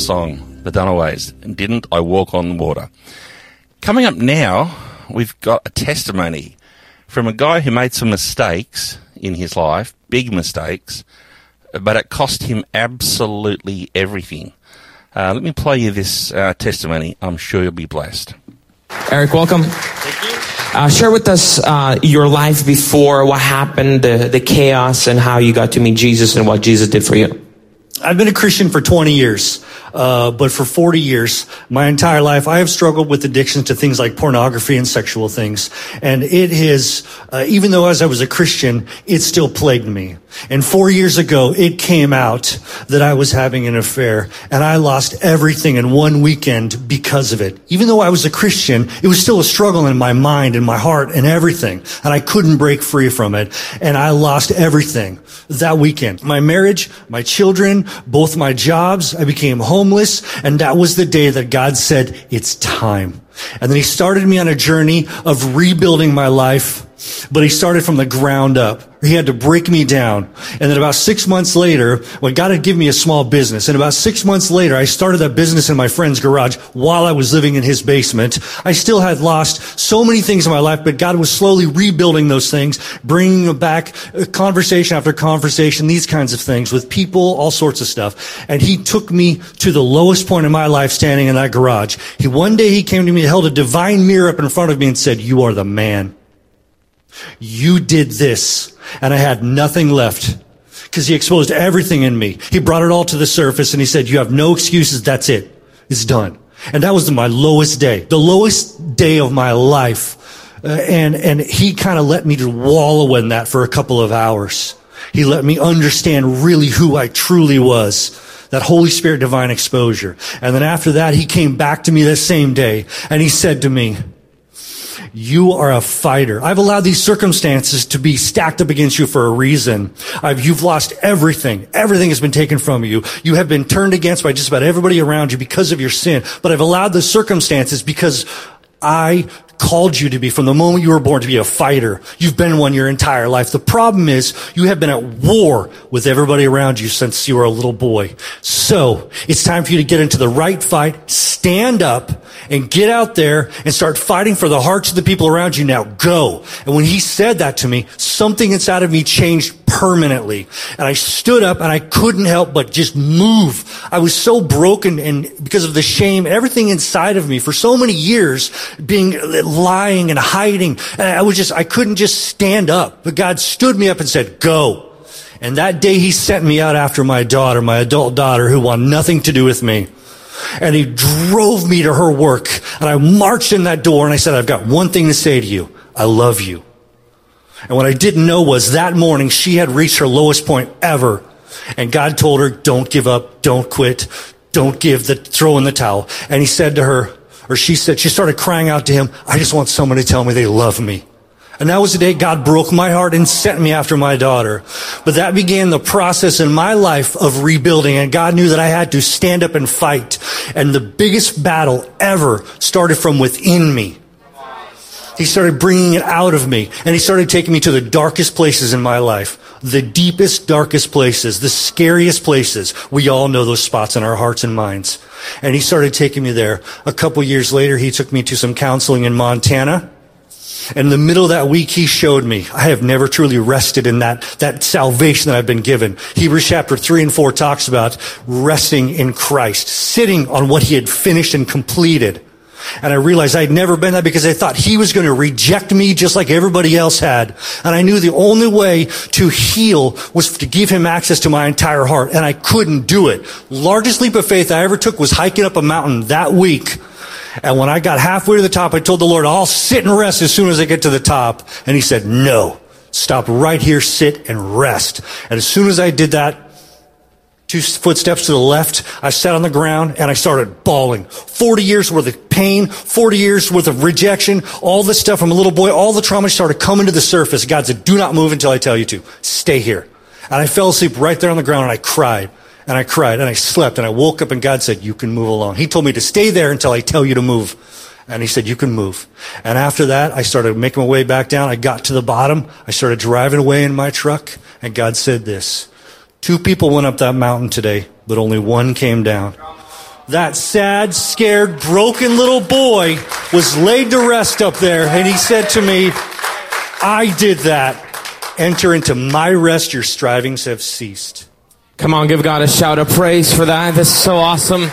Song, The Dunaways. And didn't I walk on water? Coming up now, we've got a testimony from a guy who made some mistakes in his life, big mistakes, but it cost him absolutely everything. Uh, let me play you this uh, testimony. I'm sure you'll be blessed. Eric, welcome. Uh, share with us uh, your life before, what happened, the, the chaos, and how you got to meet Jesus and what Jesus did for you. I've been a Christian for 20 years, uh, but for 40 years, my entire life, I have struggled with addictions to things like pornography and sexual things. And it has, uh, even though as I was a Christian, it still plagued me. And four years ago, it came out that I was having an affair, and I lost everything in one weekend because of it. Even though I was a Christian, it was still a struggle in my mind and my heart and everything. And I couldn't break free from it. And I lost everything that weekend. My marriage, my children, both my jobs. I became homeless. And that was the day that God said, it's time. And then he started me on a journey of rebuilding my life but he started from the ground up. He had to break me down. And then about six months later, when God had given me a small business, and about six months later, I started that business in my friend's garage while I was living in his basement. I still had lost so many things in my life, but God was slowly rebuilding those things, bringing back uh, conversation after conversation, these kinds of things with people, all sorts of stuff. And he took me to the lowest point in my life standing in that garage. He, one day he came to me, held a divine mirror up in front of me and said, you are the man. You did this. And I had nothing left because he exposed everything in me. He brought it all to the surface and he said, you have no excuses. That's it. It's done. And that was my lowest day, the lowest day of my life. Uh, and, and he kind of let me wallow in that for a couple of hours. He let me understand really who I truly was. That Holy Spirit divine exposure. And then after that, he came back to me that same day and he said to me, you are a fighter. I've allowed these circumstances to be stacked up against you for a reason. I've, you've lost everything. Everything has been taken from you. You have been turned against by just about everybody around you because of your sin. But I've allowed the circumstances because I called you to be from the moment you were born to be a fighter. You've been one your entire life. The problem is you have been at war with everybody around you since you were a little boy. So it's time for you to get into the right fight, stand up and get out there and start fighting for the hearts of the people around you now. Go. And when he said that to me, something inside of me changed permanently. And I stood up and I couldn't help but just move. I was so broken and because of the shame, everything inside of me for so many years being lying and hiding. And I was just, I couldn't just stand up. But God stood me up and said, go. And that day he sent me out after my daughter, my adult daughter, who wanted nothing to do with me. And he drove me to her work. And I marched in that door and I said, I've got one thing to say to you. I love you. And what I didn't know was that morning she had reached her lowest point ever. And God told her, don't give up, don't quit, don't give the, throw in the towel. And he said to her, or she said, she started crying out to him, I just want someone to tell me they love me. And that was the day God broke my heart and sent me after my daughter. But that began the process in my life of rebuilding. And God knew that I had to stand up and fight. And the biggest battle ever started from within me. He started bringing it out of me. And he started taking me to the darkest places in my life. The deepest, darkest places, the scariest places. We all know those spots in our hearts and minds. And he started taking me there. A couple years later, he took me to some counseling in Montana. And in the middle of that week, he showed me I have never truly rested in that, that salvation that I've been given. Hebrews chapter three and four talks about resting in Christ, sitting on what he had finished and completed. And I realized I'd never been that because I thought he was going to reject me just like everybody else had. And I knew the only way to heal was to give him access to my entire heart. And I couldn't do it. Largest leap of faith I ever took was hiking up a mountain that week. And when I got halfway to the top, I told the Lord, I'll sit and rest as soon as I get to the top. And he said, no, stop right here, sit and rest. And as soon as I did that, two footsteps to the left. I sat on the ground and I started bawling. 40 years worth of pain, 40 years worth of rejection, all this stuff from a little boy, all the trauma started coming to the surface. God said, do not move until I tell you to. Stay here. And I fell asleep right there on the ground and I cried and I cried and I slept and I woke up and God said, you can move along. He told me to stay there until I tell you to move. And he said, you can move. And after that, I started making my way back down. I got to the bottom. I started driving away in my truck and God said this, Two people went up that mountain today, but only one came down. That sad, scared, broken little boy was laid to rest up there, and he said to me, I did that. Enter into my rest, your strivings have ceased. Come on, give God a shout of praise for that. That's so awesome.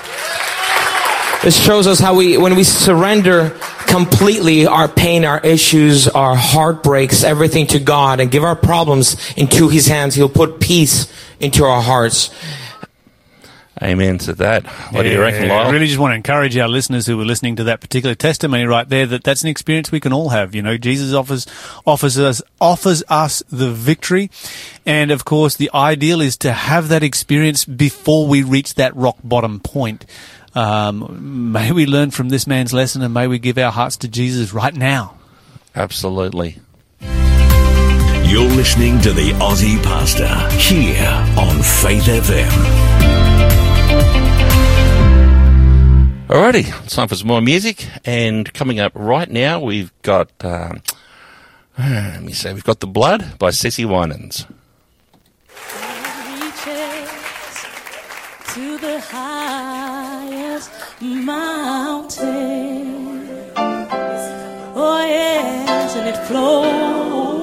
This shows us how we, when we surrender completely our pain, our issues, our heartbreaks, everything to God and give our problems into His hands, He'll put peace into our hearts. Amen to that. What do you reckon, Lyle? I really just want to encourage our listeners who were listening to that particular testimony right there that that's an experience we can all have. You know, Jesus offers offers us offers us the victory, and of course, the ideal is to have that experience before we reach that rock bottom point. Um, may we learn from this man's lesson, and may we give our hearts to Jesus right now. Absolutely. You're listening to the Aussie Pastor here on Faith FM. Alrighty, it's time for some more music. And coming up right now, we've got, um, let me say, we've got The Blood by CeCe Winans. reaches to the highest mountain. Oh, yes, and it flows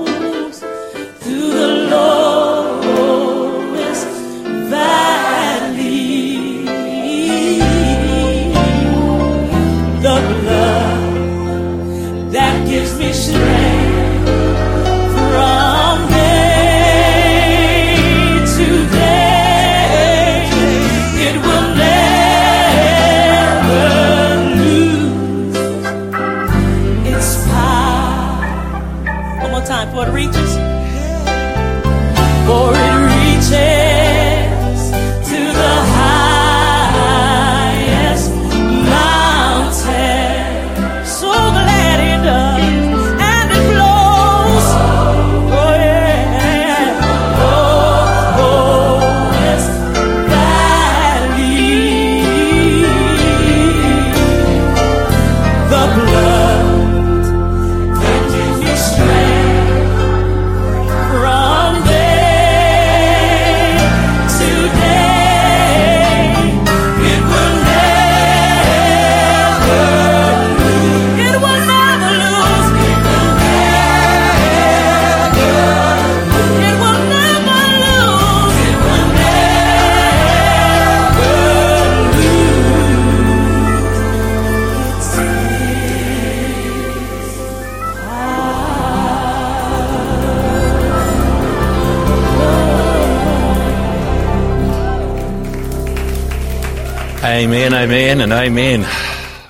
Amen, and amen.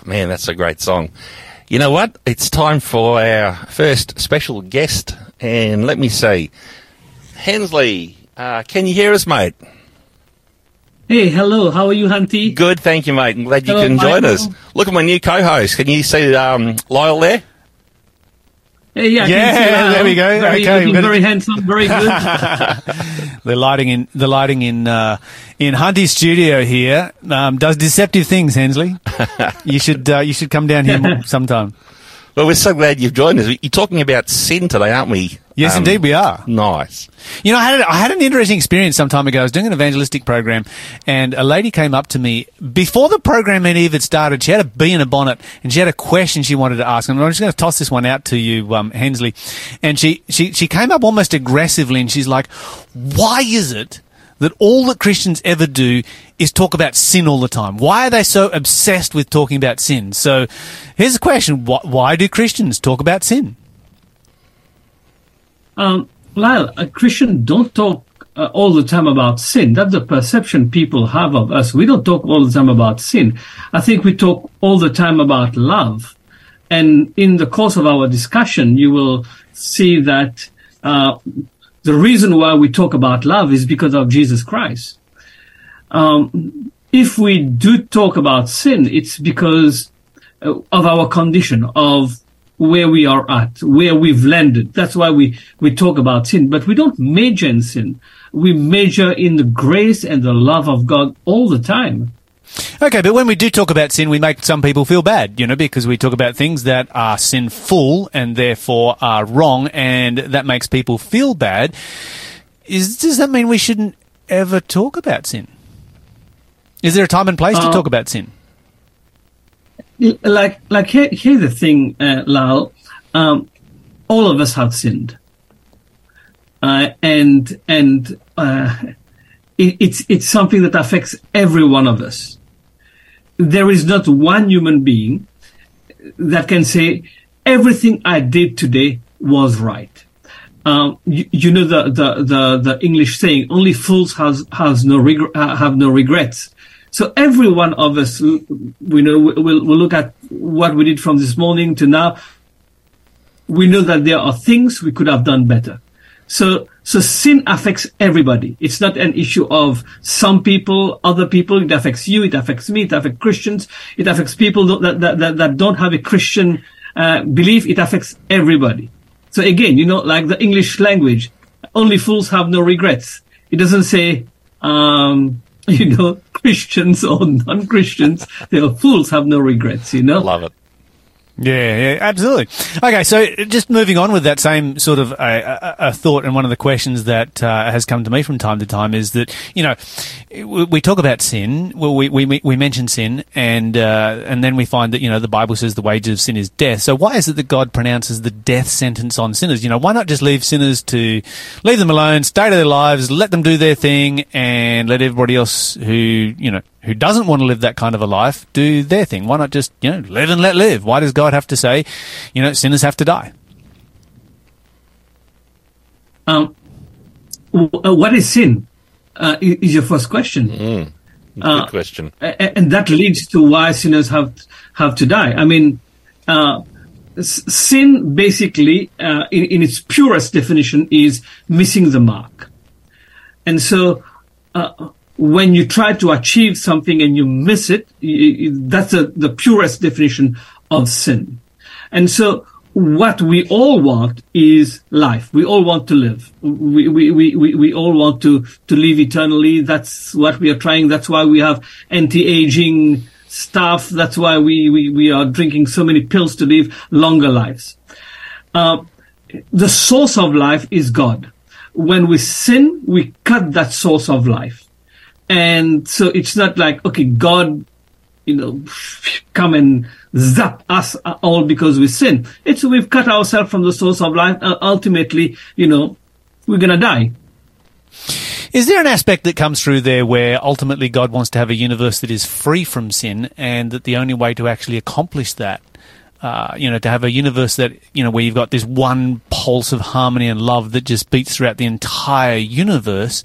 Man, that's a great song. You know what? It's time for our first special guest, and let me see. Hensley, uh, can you hear us, mate? Hey, hello. How are you, Hunty? Good, thank you, mate. I'm glad you Hello, can join us. Look at my new co-host. Can you see um, Lyle there? Hey, yeah, Yeah, see there we go. Very, Okay, looking very handsome, very good. The lighting in the lighting in uh, in Hunty's studio here um, does deceptive things. Hensley, you should uh, you should come down here sometime. Well, we're so glad you've joined us. You're talking about sin today, aren't we? Yes, Um, indeed, we are. Nice. You know, I had, I had an interesting experience some time ago. I was doing an evangelistic program, and a lady came up to me before the program had even started. She had a bee in a bonnet, and she had a question she wanted to ask. And I'm just going to toss this one out to you, um, Hensley. And she, she, she came up almost aggressively, and she's like, "Why is it that all that Christians ever do is talk about sin all the time? Why are they so obsessed with talking about sin?" So, here's the question: Why, why do Christians talk about sin? Um, Lyle, a Christian don't talk uh, all the time about sin. That's the perception people have of us. We don't talk all the time about sin. I think we talk all the time about love. And in the course of our discussion, you will see that uh, the reason why we talk about love is because of Jesus Christ. Um, if we do talk about sin, it's because uh, of our condition, of where we are at, where we've landed. That's why we, we talk about sin, but we don't major in sin. We major in the grace and the love of God all the time. Okay, but when we do talk about sin, we make some people feel bad, you know, because we talk about things that are sinful and therefore are wrong, and that makes people feel bad. Is does that mean we shouldn't ever talk about sin? Is there a time and place to Uh, talk about sin? like like here, here's the thing, uh, Lyle. Um, all of us have sinned, uh, and and uh, it, it's it's something that affects every one of us. There is not one human being that can say everything I did today was right. Um, you, you know the, the, the, the English saying, only fools has, has no uh, have no regrets. So every one of us, we know, will, will look at what we did from this morning to now. We know that there are things we could have done better. So, so sin affects everybody. It's not an issue of some people, other people. It affects you. It affects me. It affects Christians. It affects people that, that, that, that don't have a Christian, uh, belief. It affects everybody. So again, you know, like the English language, only fools have no regrets. It doesn't say, um, you know, Christians or non-Christians, they are fools have no regrets, you know? Love it. Yeah, yeah, absolutely. Okay, so just moving on with that same sort of a, a, a thought, and one of the questions that uh, has come to me from time to time is that you know we, we talk about sin. Well, we we we mention sin, and uh, and then we find that you know the Bible says the wages of sin is death. So why is it that God pronounces the death sentence on sinners? You know, why not just leave sinners to leave them alone, stay to their lives, let them do their thing, and let everybody else who you know who doesn't want to live that kind of a life do their thing. Why not just, you know, live and let live? Why does God have to say, you know, sinners have to die? Um, uh, what is sin? Uh, is your first question. Good Uh, question. And that leads to why sinners have have to die. I mean, uh, sin basically, uh, in, in its purest definition, is missing the mark. And so, uh, when you try to achieve something and you miss it, that's a, the purest definition of sin. And so, what we all want is life. We all want to live. We, we, we, we, we all want to, to live eternally. That's what we are trying. That's why we have anti-aging stuff. That's why we, we, we are drinking so many pills to live longer lives. Uh, the source of life is God. When we sin, we cut that source of life. And so it's not like, okay, God, you know, come and zap us all because we sin. It's we've cut ourselves from the source of life. Uh, ultimately, you know, we're gonna die. Is there an aspect that comes through there where ultimately God wants to have a universe that is free from sin and that the only way to actually accomplish that uh, you know, to have a universe that, you know, where you've got this one pulse of harmony and love that just beats throughout the entire universe.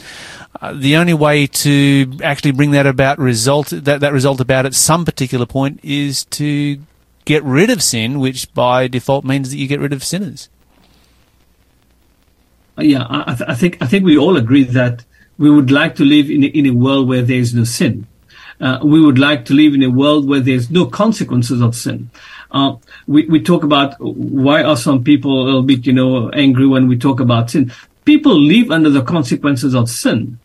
Uh, the only way to actually bring that about result, that, that result about at some particular point is to get rid of sin, which by default means that you get rid of sinners. Uh, Yeah, I, th- I think I think we all agree that we would like to live in a, in a world where there is no sin. Uh, we would like to live in a world where there's no consequences of sin. Uh, we, we talk about why are some people a little bit, you know, angry when we talk about sin. People live under the consequences of sin.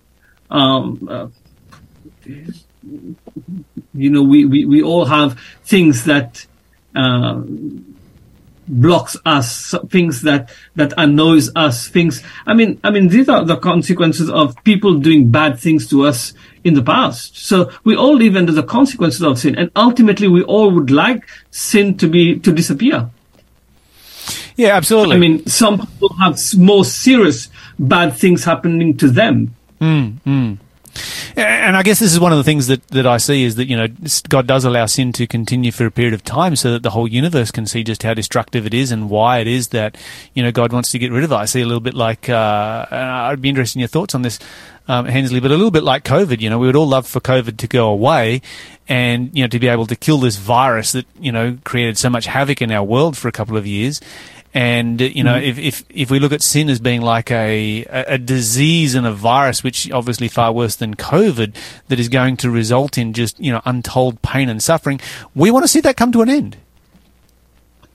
Um, uh, you know, we, we, we all have things that, uh, blocks us, things that, that annoys us, things. I mean, I mean, these are the consequences of people doing bad things to us in the past. So we all live under the consequences of sin, and ultimately we all would like sin to be, to disappear. Yeah, absolutely. I mean, some people have more serious bad things happening to them. Mm, mm. And I guess this is one of the things that, that I see is that, you know, God does allow sin to continue for a period of time so that the whole universe can see just how destructive it is and why it is that, you know, God wants to get rid of it. I see a little bit like, uh, I'd be interested in your thoughts on this, um, Hensley, but a little bit like COVID. You know, we would all love for COVID to go away and, you know, to be able to kill this virus that, you know, created so much havoc in our world for a couple of years. And you know, Mhm. if, if if we look at sin as being like a, a a disease and a virus, which obviously far worse than COVID, that is going to result in just you know untold pain and suffering, we want to see that come to an end.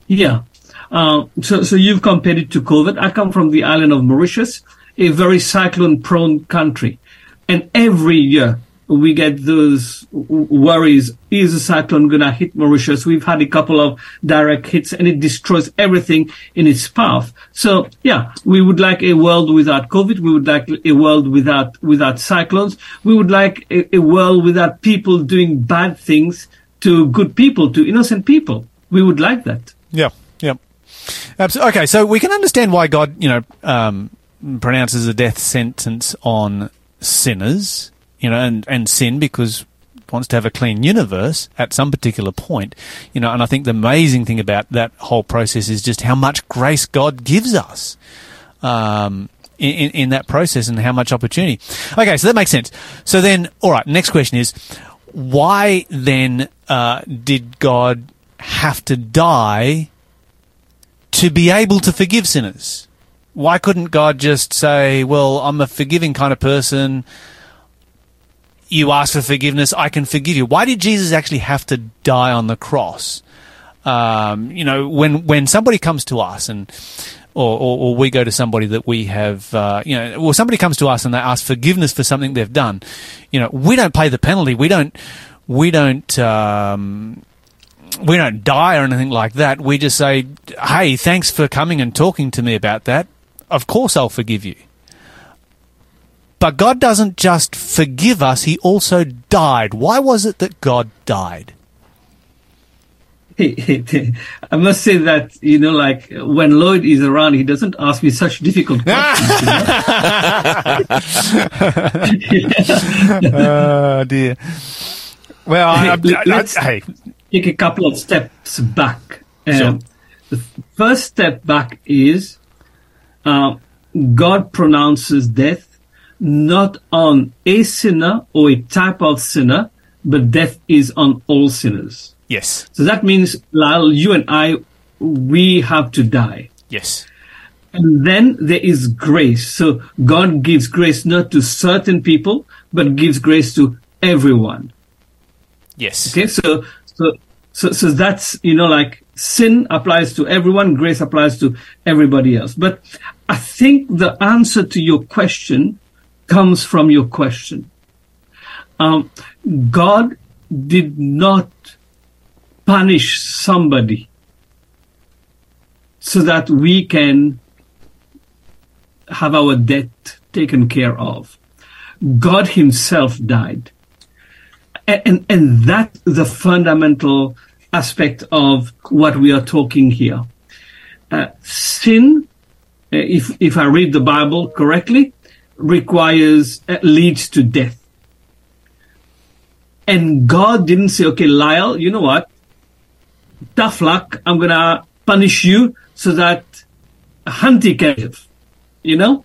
Yeah. Uh, so, so you've compared it to COVID. I come from the island of Mauritius, a very cyclone prone country. And every year we get those worries. Is a cyclone going to hit Mauritius? We've had a couple of direct hits and it destroys everything in its path. So yeah, we would like a world without COVID. We would like a world without, without cyclones. We would like a, a world without people doing bad things to good people, to innocent people. We would like that. Yeah, yeah. Okay, so we can understand why God, you know, um, pronounces a death sentence on sinners, you know, and, and sin because wants to have a clean universe at some particular point, you know, and I think the amazing thing about that whole process is just how much grace God gives us. Um, in, in, that process and how much opportunity. Okay, so that makes sense. So then, all right, next question is, why then uh, did God have to die to be able to forgive sinners? Why couldn't God just say, well, I'm a forgiving kind of person. You ask for forgiveness, I can forgive you. Why did Jesus actually have to die on the cross? Um, you know, when, when somebody comes to us and, or, or, or we go to somebody that we have, uh, you know, well, somebody comes to us and they ask forgiveness for something they've done. You know, we don't pay the penalty. We don't, we don't, um, we don't die or anything like that. We just say, "Hey, thanks for coming and talking to me about that. Of course, I'll forgive you." But God doesn't just forgive us; He also died. Why was it that God died? I must say that, you know, like when Lloyd is around, he doesn't ask me such difficult questions. oh dear. Well, I, I, I, Let's hey, take a couple of steps back. Um, Sure. The first step back is uh, God pronounces death not on a sinner or a type of sinner, but death is on all sinners. yes, So that means, Lyle, you and I, we have to die. yes, And then there is grace. So God gives grace not to certain people, but gives grace to everyone. yes. Okay, so so so so that's you know like sin applies to everyone, grace applies to everybody else. But I think the answer to your question comes from your question. Um, God did not punish somebody so that we can have our debt taken care of. God Himself died and, and, that's the fundamental aspect of what we are talking here. Uh, sin, uh, if, if I read the Bible correctly, requires, uh, leads to death. And God didn't say, okay, Lyle, you know what? Tough luck. I'm going to punish you so that Hunty can live. You know?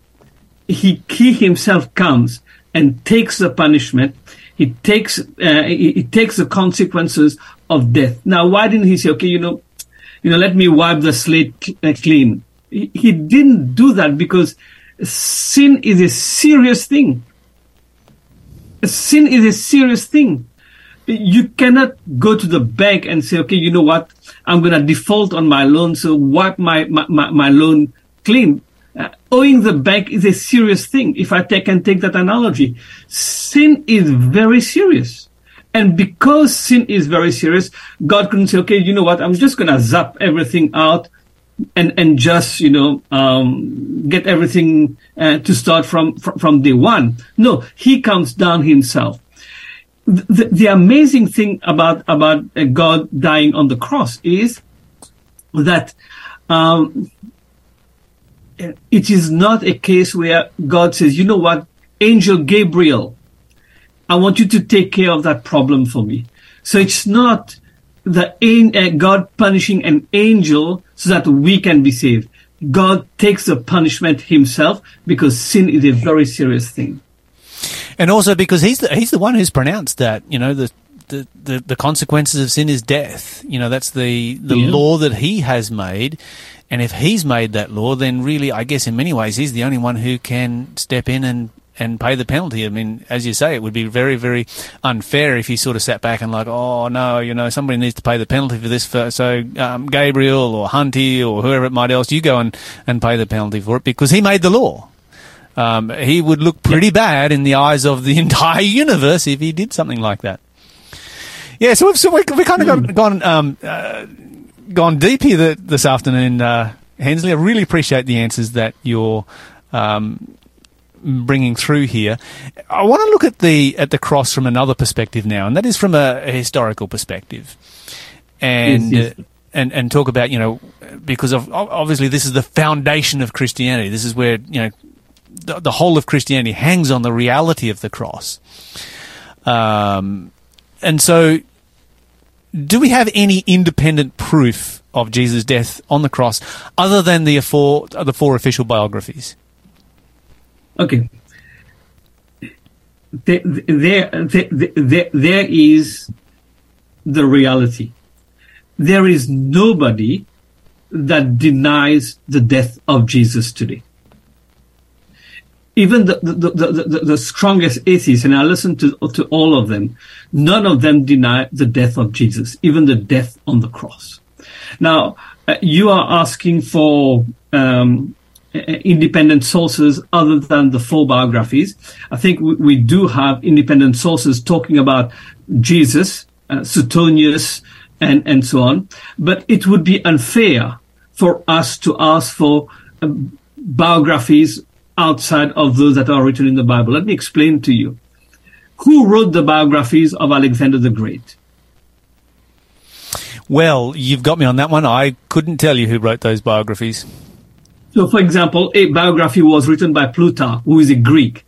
He, he himself comes and takes the punishment. He takes, uh, he, he takes the consequences of death. Now, why didn't he say, okay, you know, you know, let me wipe the slate uh, clean? He, he didn't do that because sin is a serious thing. Sin is a serious thing. You cannot go to the bank and say, okay, you know what? I'm going to default on my loan, so wipe my, my, my, loan clean. Uh, owing the bank is a serious thing. If I take, and take that analogy, sin is very serious. And because sin is very serious, God couldn't say, okay, you know what? I'm just going to zap everything out and, and just, you know, um, get everything uh, to start from, from, from day one. No, he comes down himself. The, the amazing thing about, about uh, God dying on the cross is that, um, it is not a case where God says, you know what, Angel Gabriel, I want you to take care of that problem for me. So it's not the uh, God punishing an angel so that we can be saved. God takes the punishment himself because sin is a very serious thing. And also because he's the, he's the one who's pronounced that, you know, the, the, the, the consequences of sin is death. You know, that's the, the Yeah. law that he has made. And if he's made that law, then really, I guess in many ways, he's the only one who can step in and, and pay the penalty. I mean, as you say, it would be very, very unfair if he sort of sat back and like, oh no, you know, somebody needs to pay the penalty for this. For, so um, Gabriel or Hunty or whoever it might else, you go and, and pay the penalty for it because he made the law. Um, he would look pretty bad in the eyes of the entire universe if he did something like that. Yeah, so we've, so we we kind of Hmm. got, gone um, uh, gone deep here th- this afternoon, uh, Hensley. I really appreciate the answers that you're um, bringing through here. I want to look at the at the cross from another perspective now, and that is from a, a historical perspective, and Yes, yes. Uh, and and talk about you know because of obviously this is the foundation of Christianity. This is where you know the, the whole of Christianity hangs on the reality of the cross. Um, and so, do we have any independent proof of Jesus' death on the cross other than the four the four official biographies? Okay. There, there, there, there, there is the reality. There is nobody that denies the death of Jesus today. Even the, the, the, the, the strongest atheists, and I listen to, to all of them, none of them deny the death of Jesus, even the death on the cross. Now, uh, you are asking for um, independent sources other than the four biographies. I think we, we do have independent sources talking about Jesus, uh, Suetonius, and, and so on. But it would be unfair for us to ask for um, biographies outside of those that are written in the Bible. Let me explain to you. Who wrote the biographies of Alexander the Great? Well, you've got me on that one. I couldn't tell you who wrote those biographies. So, for example, a biography was written by Plutarch, who is a Greek.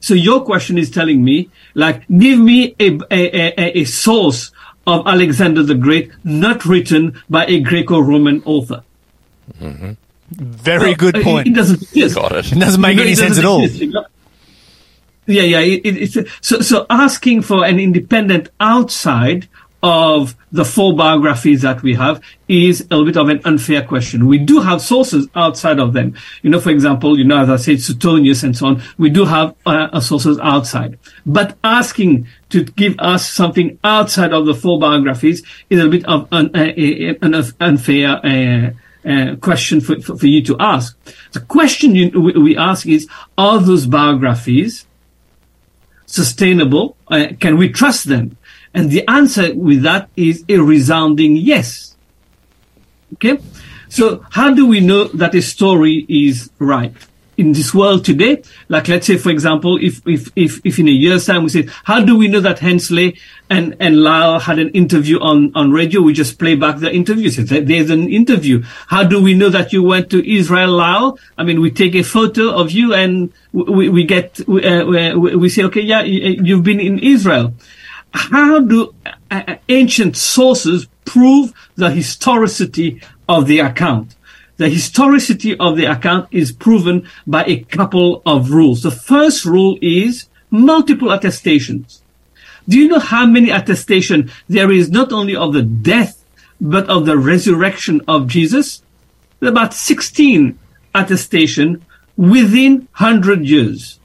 So your question is telling me, like, give me a, a, a, a source of Alexander the Great not written by a Greco-Roman author. Mm-hmm. Very Well, good point. It, doesn't exist. Got it. It doesn't make You know, any sense doesn't at all. exist, you know? Yeah, yeah. It, it, it's so so asking for an independent outside of the four biographies that we have is a little bit of an unfair question. We do have sources outside of them. You know, for example, you know, as I said, Suetonius and so on. We do have uh, sources outside, but asking to give us something outside of the four biographies is a bit of an, uh, an unfair. Uh, uh, question for, for, for you to ask. The question you, we, we ask is, are those biographies sustainable? Uh, can we trust them? And the answer with that is a resounding yes. Okay? So how do we know that a story is right? In this world today, like let's say, for example, if, if, if, if in a year's time we say, how do we know that Hensley and, and Lyle had an interview on, on radio? We just play back the interview. Say, there's an interview. How do we know that you went to Israel, Lyle? I mean, we take a photo of you and we, we get, we, uh, we we say, okay, yeah, you- you've been in Israel how do uh, uh, ancient sources prove the historicity of the account? The historicity of the account is proven by a couple of rules. The first rule is multiple attestations. Do you know how many attestation there is not only of the death, but of the resurrection of Jesus? About 16 attestation within 100 years.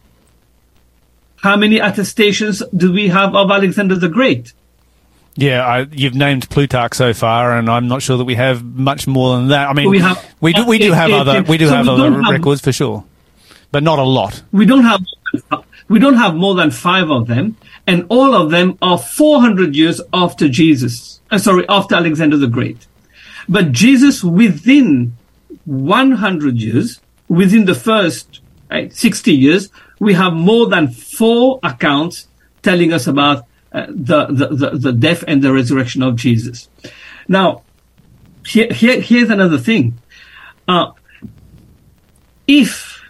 How many attestations do we have of Alexander the Great? Yeah, I, you've named Plutarch so far, and I'm not sure that we have much more than that. I mean, We have- we do we do uh, have uh, other uh, we do so have other have- records for sure, but not a lot. We don't have we don't have more than five of them, and all of them are 400 years after Jesus. Uh, sorry, after Alexander the Great. But Jesus, within 100 years, within the first uh, 60 years, we have more than four accounts telling us about uh, the, the, the, the death and the resurrection of Jesus. Now, here, here, here's another thing. Uh, if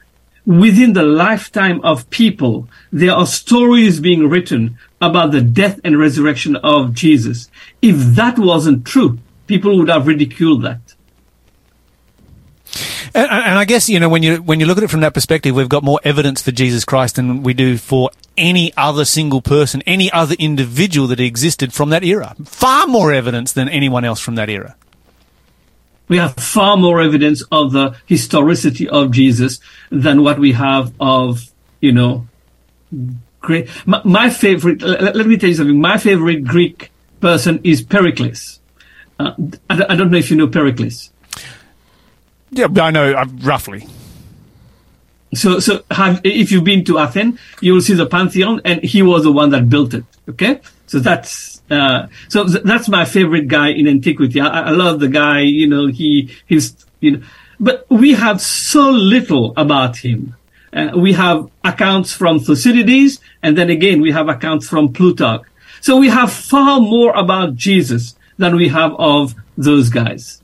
within the lifetime of people, there are stories being written about the death and resurrection of Jesus. If that wasn't true, people would have ridiculed that. And, and I guess you know when you when you look at it from that perspective, we've got more evidence for Jesus Christ than we do for any other single person, any other individual that existed from that era. Far more evidence than anyone else from that era. We have far more evidence of the historicity of Jesus than what we have of, you know, great. My, my favorite, let, let me tell you something. My favorite Greek person is Pericles. Uh, I, I don't know if you know Pericles. Yeah, I know uh, roughly. so, so have, if you've been to Athens, you will see the Pantheon, and he was the one that built it. Okay, so that's uh, so th- that's my favorite guy in antiquity. I, I love the guy. You know, he he's you know, but we have so little about him. Uh, we have accounts from Thucydides, and then again we have accounts from Plutarch. So we have far more about Jesus than we have of those guys.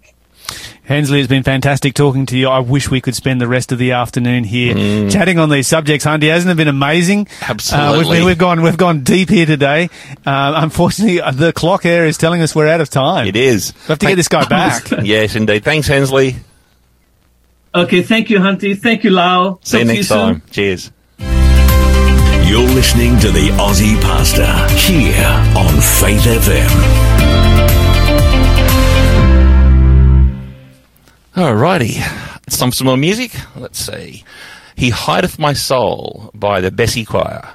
Hensley, it's been fantastic talking to you. I wish we could spend the rest of the afternoon here chatting on these subjects. Hunty, hasn't it been amazing? Absolutely. Uh, we've, been, we've gone we've gone deep here today. Uh, unfortunately, uh, the clock here is telling us we're out of time. It is. We have to get this guy back. yes, indeed. Thanks, Hensley. Okay, thank you, Hunty. Thank you, Lau. See you Talk to next soon. time. Cheers. You're listening to the Aussie Pastor here on Faith FM. Alrighty. It's time for some more music. Let's see. He Hideth My Soul by the Bessie Choir.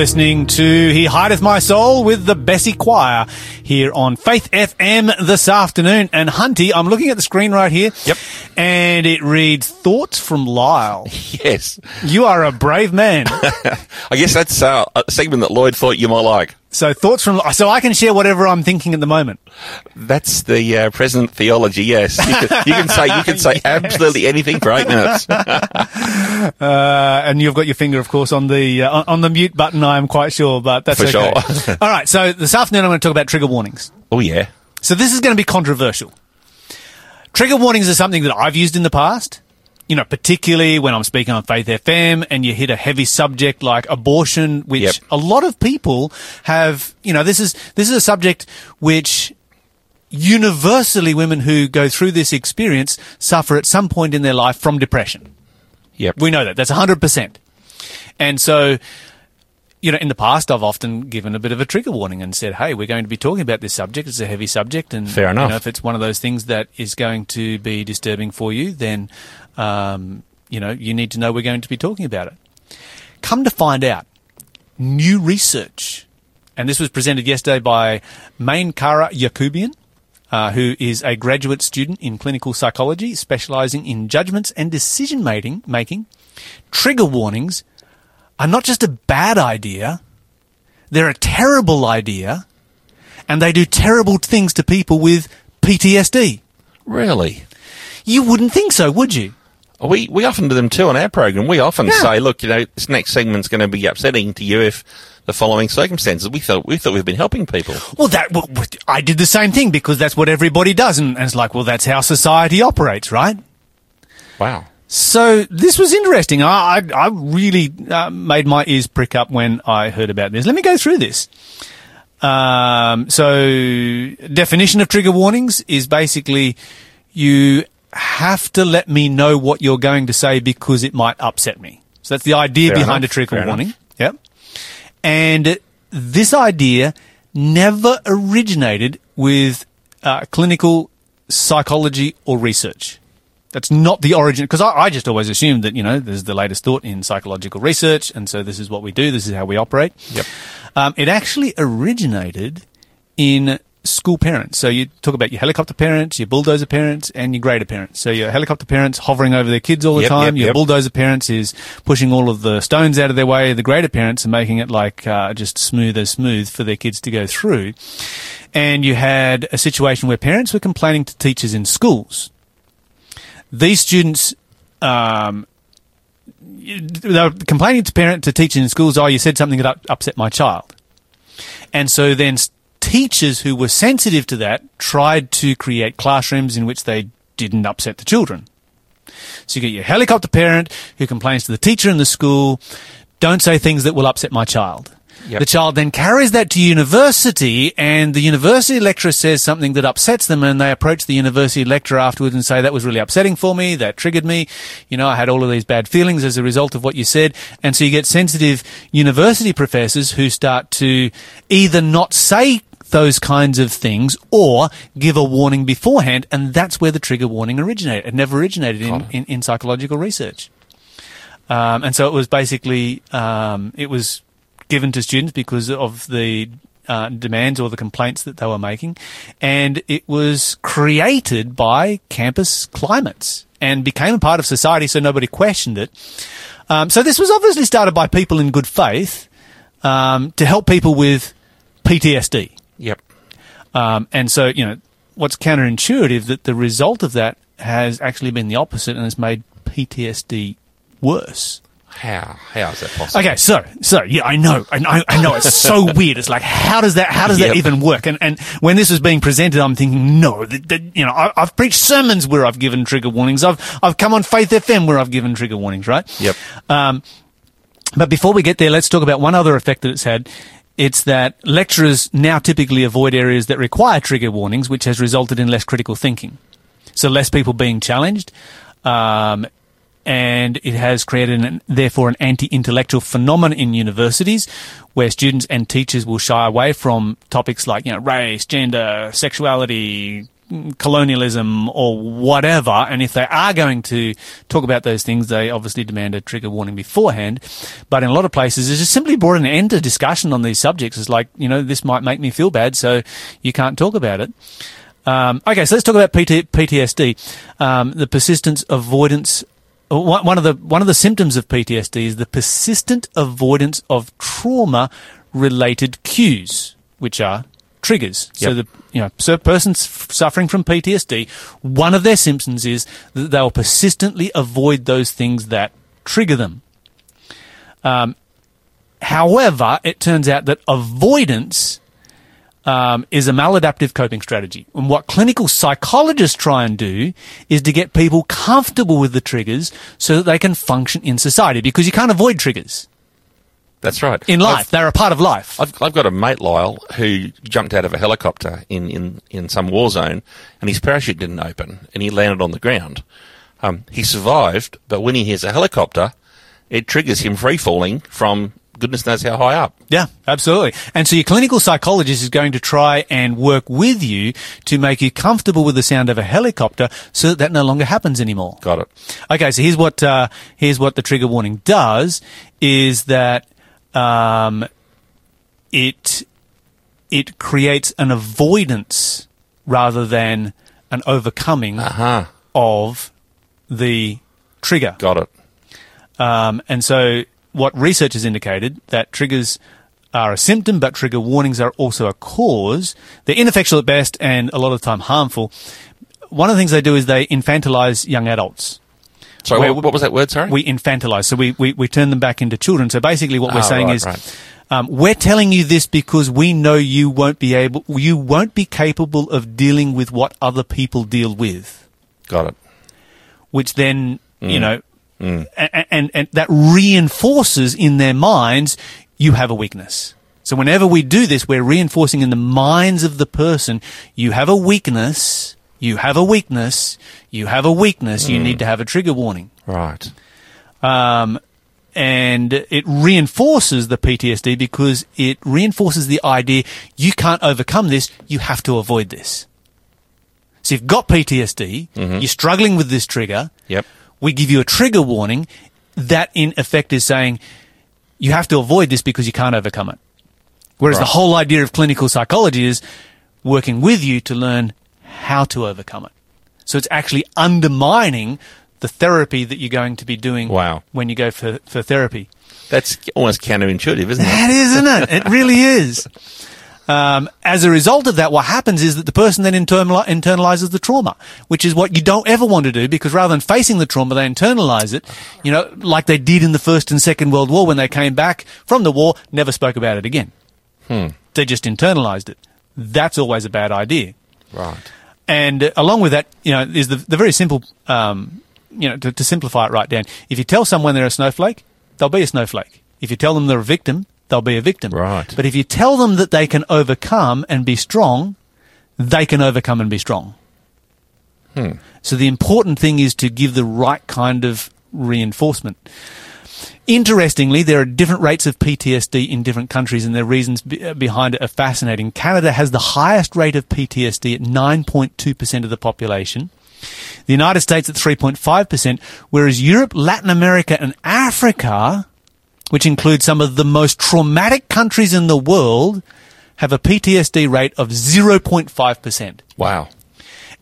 Listening to He Hideth My Soul with the Bessie Choir here on Faith FM this afternoon. And Hunty, I'm looking at the screen right here. Yep. And it reads Thoughts from Lyle. Yes. You are a brave man. I guess that's uh, a segment that Lloyd thought you might like. So thoughts from, so I can share whatever I'm thinking at the moment. That's the uh, present theology. Yes, you can, you can say you can say absolutely anything for eight minutes. Uh, and you've got your finger, of course, on the, uh, on- on the mute button, I am quite sure, but that's For okay. sure. All right. So this afternoon, I'm going to talk about trigger warnings. oh yeah, So this is going to be controversial. Trigger warnings are something that I've used in the past. You know, particularly when I'm speaking on Faith FM and you hit a heavy subject like abortion, which Yep. a lot of people have, you know, this is, this is a subject which universally women who go through this experience suffer at some point in their life from depression. yep. We know that. That's 100%. And so, you know, in the past, I've often given a bit of a trigger warning and said, hey, we're going to be talking about this subject. It's a heavy subject. And, Fair You enough. know, if it's one of those things that is going to be disturbing for you, then, um, you know, you need to know we're going to be talking about it. Come to find out, new research, and this was presented yesterday by Mane Kara-Yakoubian, uh, who is a graduate student in clinical psychology, specializing in judgments and decision making. Making trigger warnings are not just a bad idea; they're a terrible idea, and they do terrible things to people with PTSD. Really? You wouldn't think so, would you? We we often do them too on our program. We often Yeah. say, look, you know, this next segment's going to be upsetting to you if the following circumstances. We thought we thought we've been helping people. Well, that well, I did the same thing because that's what everybody does, and, and it's like, well, that's how society operates, right? Wow. So this was interesting. I I, I really uh, made my ears prick up when I heard about this. Let me go through this. Um, so definition of trigger warnings is basically you have to let me know what you're going to say because it might upset me. So that's the idea Fair behind enough, a trigger fair warning. Yep. And this idea never originated with uh, clinical psychology or research. That's not the origin, because I, I just always assumed that, you know, there's the latest thought in psychological research, and so this is what we do, this is how we operate. Yep. Um, it actually originated in school parents. So you talk about your helicopter parents, your bulldozer parents, and your grader parents. So your helicopter parents hovering over their kids all the Yep, time. yep, your yep. bulldozer parents is pushing all of the stones out of their way. The grader parents are making it like uh, just smooth as smooth for their kids to go through. And you had a situation where parents were complaining to teachers in schools. These students um, they were complaining to parent to teachers in schools, oh, you said something that upset my child. And so then teachers who were sensitive to that tried to create classrooms in which they didn't upset the children. So you get your helicopter parent who complains to the teacher in the school, don't say things that will upset my child. Yep. The child then carries that to university and the university lecturer says something that upsets them and they approach the university lecturer afterwards and say, that was really upsetting for me, that triggered me, you know, I had all of these bad feelings as a result of what you said. And so you get sensitive university professors who start to either not say those kinds of things or give a warning beforehand and that's where the trigger warning originated. It never originated in, in, in psychological research. Um, and so it was basically um, it was given to students because of the uh, demands or the complaints that they were making, and it was created by campus climates and became a part of society, so nobody questioned it. Um, so this was obviously started by people in good faith um, to help people with PTSD. Yep. Um, and so, you know, what's counterintuitive that the result of that has actually been the opposite and has made PTSD worse. How how is that possible? Okay, so so yeah, I know, I know, I know. It's so weird. It's like how does that how does that even work? And and when this was being presented, I'm thinking, no, that, that, you know, I, I've preached sermons where I've given trigger warnings. I've I've come on Faith FM where I've given trigger warnings, right? Yep. Um, but before we get there, let's talk about one other effect that it's had. It's that lecturers now typically avoid areas that require trigger warnings, which has resulted in less critical thinking. So less people being challenged, um, and it has created, an, therefore, an anti-intellectual phenomenon in universities, where students and teachers will shy away from topics like, you know, race, gender, sexuality, colonialism or whatever, and if they are going to talk about those things, they obviously demand a trigger warning beforehand. But in a lot of places, it's just simply brought an end to discussion on these subjects. It's like, you know, this might make me feel bad, so you can't talk about it. Um, okay, so let's talk about PT, PTSD. Um, the persistence avoidance. uh, One of the one of the symptoms of PTSD is the persistent avoidance of trauma-related cues, which are triggers. So the you know, so person suffering from PTSD, one of their symptoms is that they'll persistently avoid those things that trigger them. Um, however, it turns out that avoidance um, is a maladaptive coping strategy. And what clinical psychologists try and do is to get people comfortable with the triggers so that they can function in society because you can't avoid triggers That's right. in life. They're a part of life. I've, I've got a mate, Lyle, who jumped out of a helicopter in, in, in some war zone and his parachute didn't open and he landed on the ground. Um, he survived, but when he hears a helicopter, it triggers him free falling from goodness knows how high up. Yeah, absolutely. And so your clinical psychologist is going to try and work with you to make you comfortable with the sound of a helicopter so that that no longer happens anymore. Got it. Okay, so here's what uh, here's what the trigger warning does is that um, it it creates an avoidance rather than an overcoming Uh-huh. of the trigger. Got it. Um, and so, what research has indicated that triggers are a symptom, but trigger warnings are also a cause. They're ineffectual at best and a lot of the time harmful. One of the things they do is they infantilize young adults. Sorry, what, was that word, sorry? We infantilize, so we, we, we turn them back into children. So basically, what we're Ah, saying right, is, right. um, we're telling you this because we know you won't be able, you won't be capable of dealing with what other people deal with Got it. which then you Mm. know Mm. and, and and that reinforces in their minds you have a weakness so whenever we do this we're reinforcing in the minds of the person you have a weakness you have a weakness you have a weakness you Mm. need to have a trigger warning Right. um, and it reinforces the PTSD because it reinforces the idea you can't overcome this, you have to avoid this. So you've got PTSD, Mhm. you're struggling with this trigger, Yep. we give you a trigger warning that in effect is saying you have to avoid this because you can't overcome it. Whereas Right. the whole idea of clinical psychology is working with you to learn how to overcome it. So it's actually undermining the therapy that you're going to be doing Wow. when you go for, for therapy. That's almost counterintuitive, isn't it? That is, isn't it? It really is. Um, as a result of that, what happens is that the person then internali- internalizes the trauma, which is what you don't ever want to do because rather than facing the trauma, they internalize it, you know, like they did in the First and Second World War when they came back from the war, never spoke about it again. Hmm. They just internalized it. That's always a bad idea. Right. And along with that, you know, is the, the very simple, um, you know, to, to simplify it right down. If you tell someone they're a snowflake, they'll be a snowflake. If you tell them they're a victim, they'll be a victim. Right. But if you tell them that they can overcome and be strong, they can overcome and be strong. Hmm. So the important thing is to give the right kind of reinforcement. Interestingly, there are different rates of PTSD in different countries, and the reasons be- uh, behind it are fascinating. Canada has the highest rate of PTSD at 9.2% of the population. The United States at 3.5%, whereas Europe, Latin America, and Africa, which includes some of the most traumatic countries in the world, have a PTSD rate of 0.5%. Wow.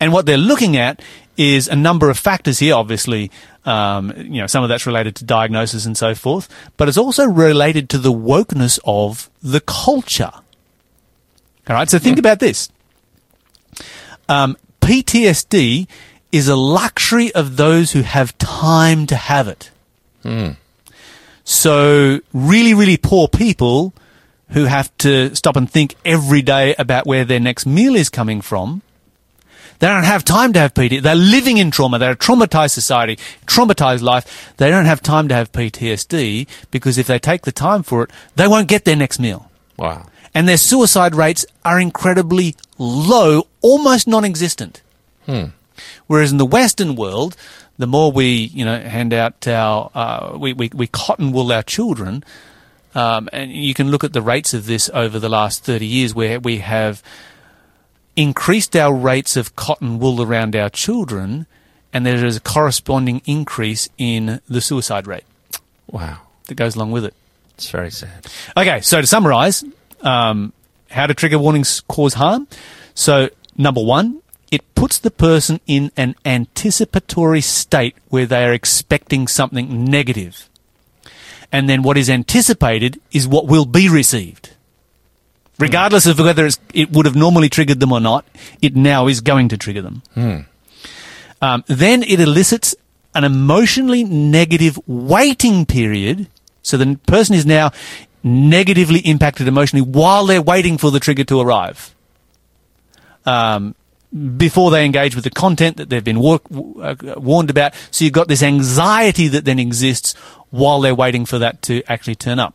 And what they're looking at is a number of factors here. Obviously, um, you know, some of that's related to diagnosis and so forth, but it's also related to the wokeness of the culture. All right. So think about this. Um, PTSD is a luxury of those who have time to have it. Hmm. So really, really poor people who have to stop and think every day about where their next meal is coming from. They don't have time to have PTSD. They're living in trauma. They're a traumatized society, traumatized life. They don't have time to have PTSD because if they take the time for it, they won't get their next meal. Wow. And their suicide rates are incredibly low, almost non-existent. Hmm. Whereas in the Western world, the more we, you know, hand out our, uh, we, we, we cotton wool our children, um, and you can look at the rates of this over the last 30 years where we have increased our rates of cotton wool around our children, and there is a corresponding increase in the suicide rate Wow. that goes along with it. It's very sad. Okay, so to summarize, um, how do trigger warnings cause harm? So, number one, it puts the person in an anticipatory state where they are expecting something negative. And then what is anticipated is what will be received. Regardless of whether it's, it would have normally triggered them or not, it now is going to trigger them. Um, then it elicits an emotionally negative waiting period. So the person is now negatively impacted emotionally while they're waiting for the trigger to arrive. Um, before they engage with the content that they've been war- uh, warned about. So you've got this anxiety that then exists while they're waiting for that to actually turn up.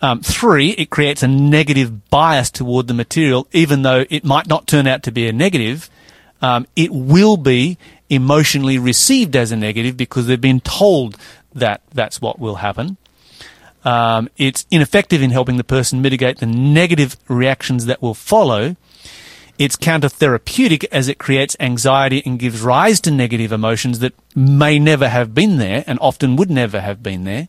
Um, three, it creates a negative bias toward the material, even though it might not turn out to be a negative. Um, it will be emotionally received as a negative because they've been told that that's what will happen. Um, it's ineffective in helping the person mitigate the negative reactions that will follow. It's counter-therapeutic as it creates anxiety and gives rise to negative emotions that may never have been there and often would never have been there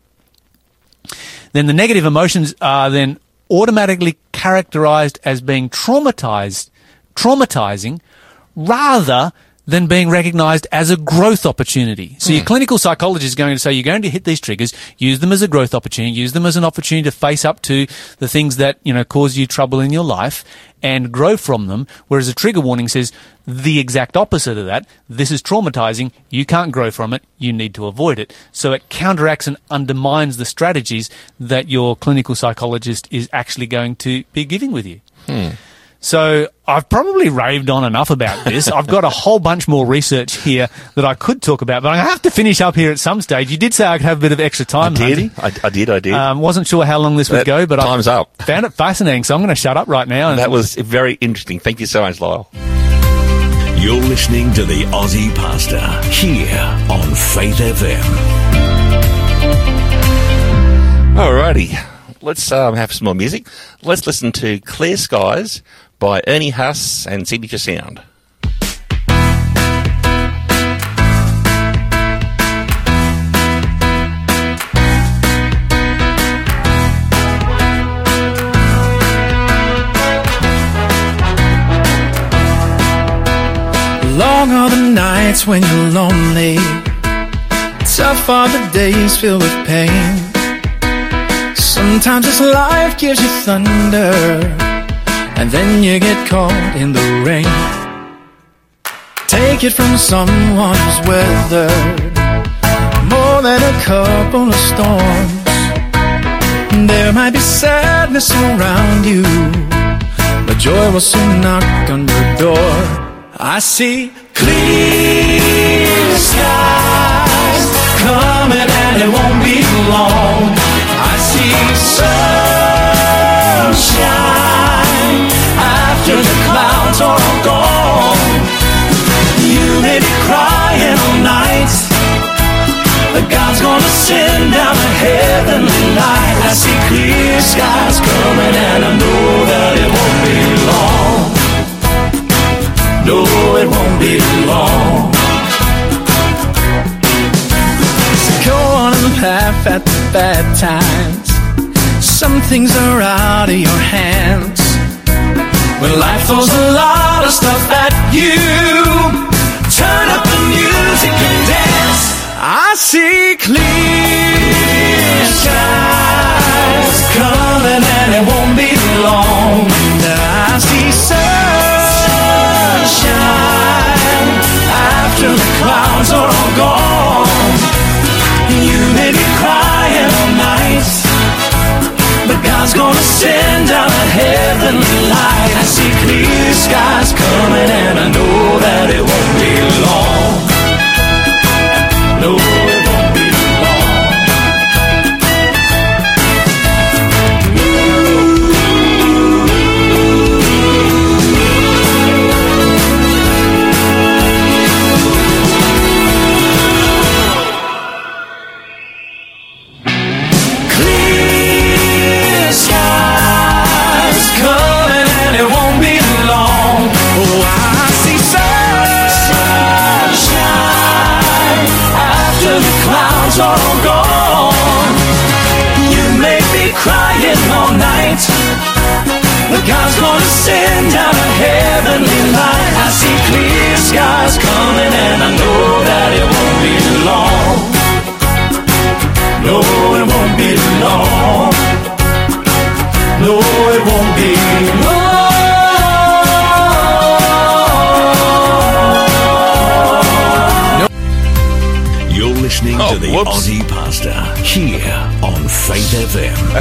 then the negative emotions are then automatically characterized as being traumatized, traumatizing, rather than being recognized as a growth opportunity. So your hmm. clinical psychologist is going to say you're going to hit these triggers, use them as a growth opportunity, use them as an opportunity to face up to the things that, you know, cause you trouble in your life and grow from them. Whereas a trigger warning says the exact opposite of that. This is traumatizing. You can't grow from it. You need to avoid it. So it counteracts and undermines the strategies that your clinical psychologist is actually going to be giving with you. Hmm. So I've probably raved on enough about this. I've got a whole bunch more research here that I could talk about, but I have to finish up here at some stage. You did say I could have a bit of extra time, I did. Hunty. I, I did. I did. Um, wasn't sure how long this would That- go, but time's I up. found it fascinating. So I'm going to shut up right now. And that was very interesting. Thank you so much, Lyle. You're listening to the Aussie Pastor here on Faith FM. Alrighty, let's um, have some more music. Let's listen to Clear Skies by Ernie Haase and Signature Sound. Long are the nights when you're lonely. Tough are the days filled with pain. Sometimes this life gives you thunder, and then you get caught in the rain. Take it from someone who's weathered more than a couple of storms. There might be sadness around you, but joy will soon knock on your door. I see clear skies coming and it won't be long. I see sunshine God's gonna send down a heavenly light. I see clear skies coming and I know that it won't be long. No, it won't be long. So go on and laugh at the bad times. Some things are out of your hands. When life throws a lot of stuff at you, turn up the music and dance. I see clear skies coming and it won't be long. I see sunshine after the clouds are all gone. You may be crying all night, but God's gonna send down a heavenly light. I see clear skies coming, and I know that it won't be long. No,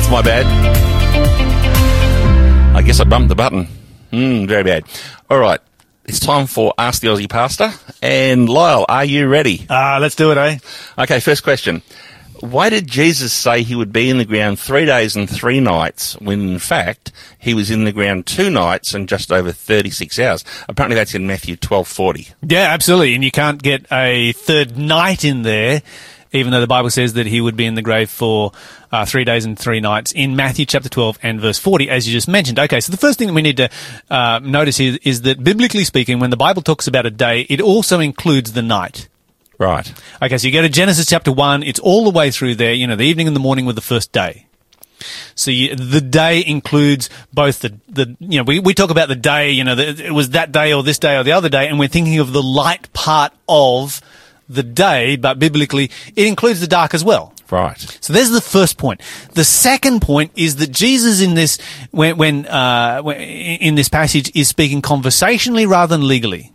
That's my bad. I guess I bumped the button. Hmm, very bad. All right. It's time for Ask the Aussie Pastor. And Lyle, are you ready? Ah, let's do it, eh? Okay, first question. Why did Jesus say he would be in the ground three days and three nights when in fact he was in the ground two nights and just over 36 hours? Apparently that's in Matthew 1240. Yeah, absolutely. And you can't get a third night in there, even though the Bible says that he would be in the grave for uh, three days and three nights in Matthew chapter 12 and verse 40, as you just mentioned. Okay, so the first thing that we need to uh, notice here is that biblically speaking, when the Bible talks about a day, it also includes the night. Right. Okay, so you go to Genesis chapter 1, it's all the way through there, you know, the evening and the morning with the first day. So you, the day includes both the, the you know, we, we talk about the day, you know, the, it was that day or this day or the other day, and we're thinking of the light part of the day, but biblically, it includes the dark as well. Right. So there's the first point. The second point is that Jesus in this, when, when, uh, when in this passage is speaking conversationally rather than legally.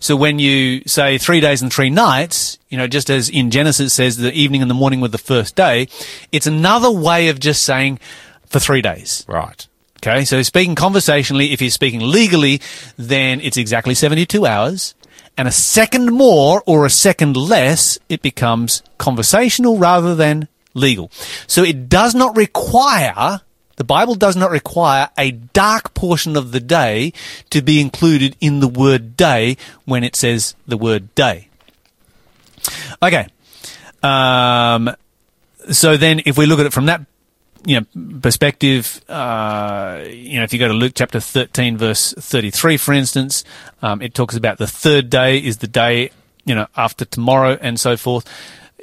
So when you say three days and three nights, you know, just as in Genesis says the evening and the morning were the first day, it's another way of just saying for three days. Right. Okay. So speaking conversationally, if he's speaking legally, then it's exactly 72 hours. And a second more or a second less, it becomes conversational rather than legal. So it does not require, the Bible does not require a dark portion of the day to be included in the word day when it says the word day. Okay. Um, so then if we look at it from that you know, perspective, uh, you know, if you go to Luke chapter 13, verse 33, for instance, um, it talks about the third day is the day, you know, after tomorrow and so forth.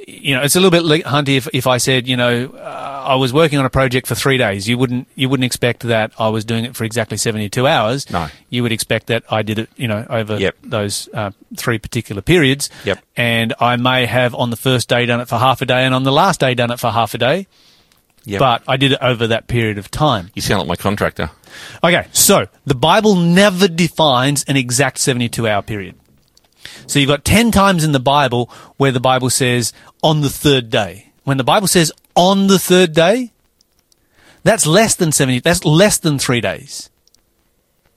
You know, it's a little bit like, hunty if, if I said, you know, uh, I was working on a project for three days. You wouldn't, you wouldn't expect that I was doing it for exactly 72 hours. No. You would expect that I did it, you know, over Yep. those uh, three particular periods. Yep. And I may have on the first day done it for half a day and on the last day done it for half a day. Yep. But I did it over that period of time. You sound like my contractor. Okay, so the Bible never defines an exact 72 hour period. So you've got 10 times in the Bible where the Bible says on the third day. When the Bible says on the third day, that's less than 70, that's less than three days.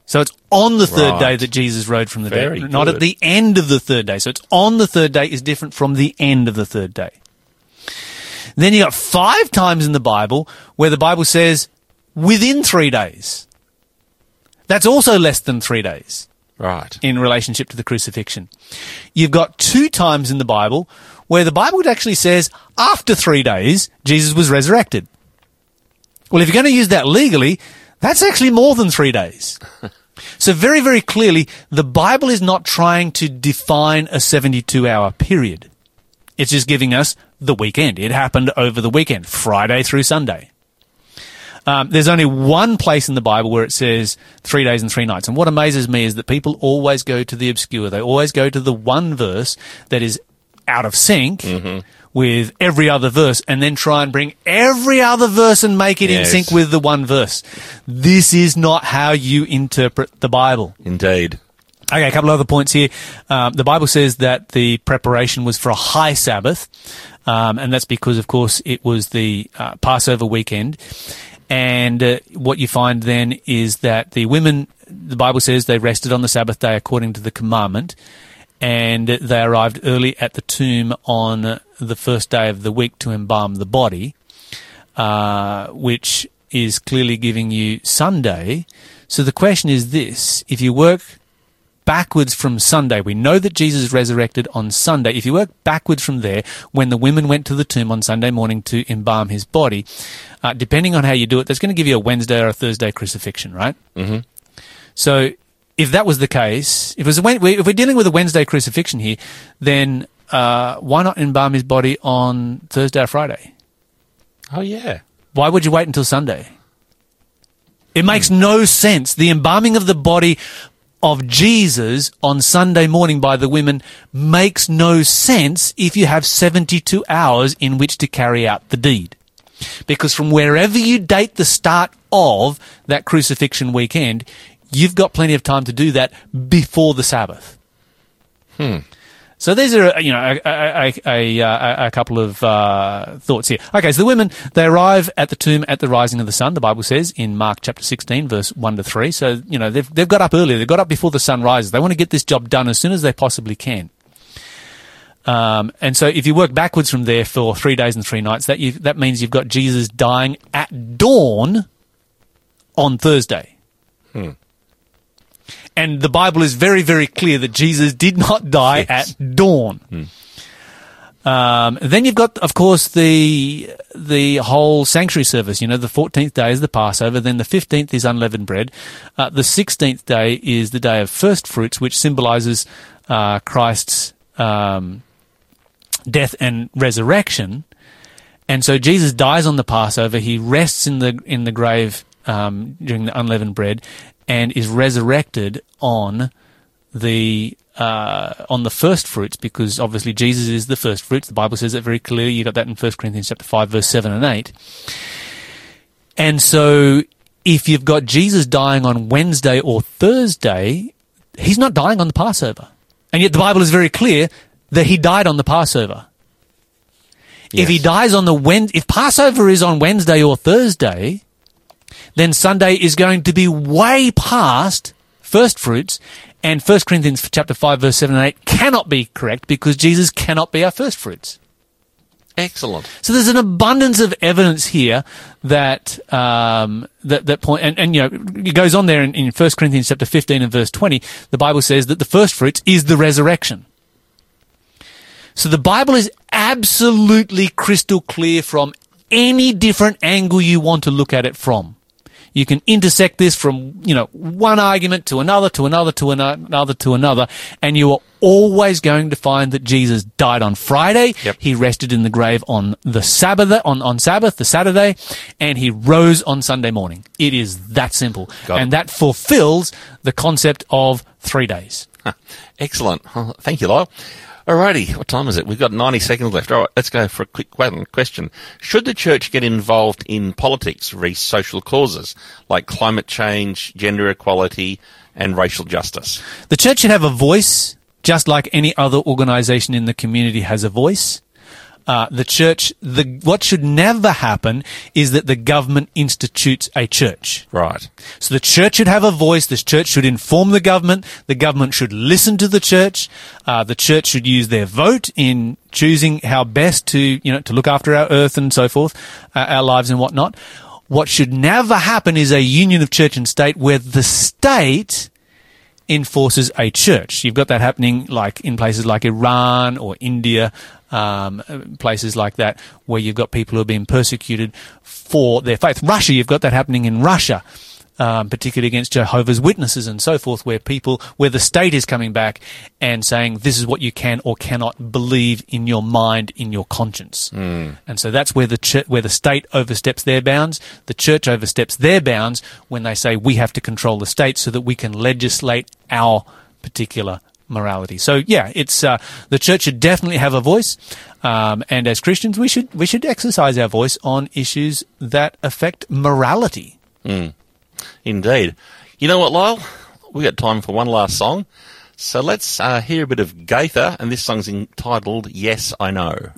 So it's on the third Right. day that Jesus rode from the Very dead, not at the end of the third day. So it's on the third day is different from the end of the third day. Then you got five times in the Bible where the Bible says within three days. That's also less than three days Right. in relationship to the crucifixion. You've got two times in the Bible where the Bible actually says after three days, Jesus was resurrected. Well, if you're going to use that legally, that's actually more than three days. so very, very clearly, the Bible is not trying to define a 72 hour period. It's just giving us the weekend. It happened over the weekend, Friday through Sunday. Um, there's only one place in the Bible where it says three days and three nights. And what amazes me is that people always go to the obscure. They always go to the one verse that is out of sync with every other verse and then try and bring every other verse and make it Yes. in sync with the one verse. This is not how you interpret the Bible. Indeed. Okay, a couple of other points here. Um, the Bible says that the preparation was for a high Sabbath, um, and that's because, of course, it was the uh, Passover weekend. And uh, what you find then is that the women, the Bible says, they rested on the Sabbath day according to the commandment, and they arrived early at the tomb on the first day of the week to embalm the body, uh, which is clearly giving you Sunday. So the question is this: if you work backwards from Sunday. We know that Jesus resurrected on Sunday. If you work backwards from there, when the women went to the tomb on Sunday morning to embalm his body, uh, depending on how you do it, that's going to give you a Wednesday or a Thursday crucifixion, right? Mhm. So if that was the case, if, it was a, if we're dealing with a Wednesday crucifixion here, then uh, why not embalm his body on Thursday or Friday? Oh, yeah. Why would you wait until Sunday? It makes no sense. The embalming of the body of Jesus on Sunday morning by the women makes no sense if you have 72 hours in which to carry out the deed. Because from wherever you date the start of that crucifixion weekend, you've got plenty of time to do that before the Sabbath. Hmm. So these are, you know, a, a, a, a, couple of uh, thoughts here. Okay, so the women, they arrive at the tomb at the rising of the sun, the Bible says in Mark chapter 16, verse 1 to 3. So, you know, they've, they've got up earlier. They've got up before the sun rises. They want to get this job done as soon as they possibly can. Um, and so if you work backwards from there for three days and three nights, that, you, that means you've got Jesus dying at dawn on Thursday. Hmm. And the Bible is very, very clear that Jesus did not die Yes. at dawn. Um, then you've got, of course, the the whole sanctuary service. You know, the fourteenth day is the Passover. Then the fifteenth is unleavened bread. Uh, the sixteenth day is the day of first fruits, which symbolizes uh, Christ's um, death and resurrection. And so Jesus dies on the Passover. He rests in the in the grave um, during the unleavened bread, and is resurrected on the uh, on the first fruits because obviously Jesus is the first fruits. The Bible says it very clearly. You got that in 1 Corinthians chapter five, verse seven and eight. And so, if you've got Jesus dying on Wednesday or Thursday, he's not dying on the Passover, and yet the Bible is very clear that he died on the Passover. If he dies on the Wed, if Passover is on Wednesday or Thursday, then Sunday is going to be way past first fruits, and 1 Corinthians chapter 5 verse 7 and 8 cannot be correct because Jesus cannot be our first fruits. Excellent. So there's an abundance of evidence here that um, that that point, and, and you know, it goes on there in, in 1 Corinthians chapter 15 and verse 20. The Bible says that the first fruits is the resurrection. So the Bible is absolutely crystal clear from any different angle you want to look at it from. You can intersect this from, you know, one argument to another, to another, to another, to another, and you are always going to find that Jesus died on Friday. He rested in the grave on the Sabbath, on, on Sabbath, the Saturday, and he rose on Sunday morning. It is that simple. Got it. and that fulfills the concept of three days. Excellent. Thank you, Lyle. Alrighty, what time is it? We've got 90 seconds left. All right, let's go for a quick question. Should the church get involved in politics, re social causes like climate change, gender equality, and racial justice? The church should have a voice, just like any other organization in the community has a voice. Uh, the church, the what should never happen is that the government institutes a church. Right. So the church should have a voice. The church should inform the government. The government should listen to the church. Uh, the church should use their vote in choosing how best to, you know, to look after our earth and so forth, uh, our lives and whatnot. What should never happen is a union of church and state where the state enforces a church. You've got that happening like in places like Iran or India, um, places like that where you've got people who are being persecuted for their faith. Russia, you've got that happening in Russia. Um, particularly against Jehovah's Witnesses and so forth, where people, where the state is coming back and saying this is what you can or cannot believe in your mind, in your conscience. Mm. And so that's where the ch- where the state oversteps their bounds. The church oversteps their bounds when they say we have to control the state so that we can legislate our particular morality. So yeah, it's uh, the church should definitely have a voice, um, and as Christians, we should we should exercise our voice on issues that affect morality. Mm. Indeed. You know what, Lyle? We got time for one last song. So let's uh, hear a bit of Gaither, and this song's entitled Yes, I Know.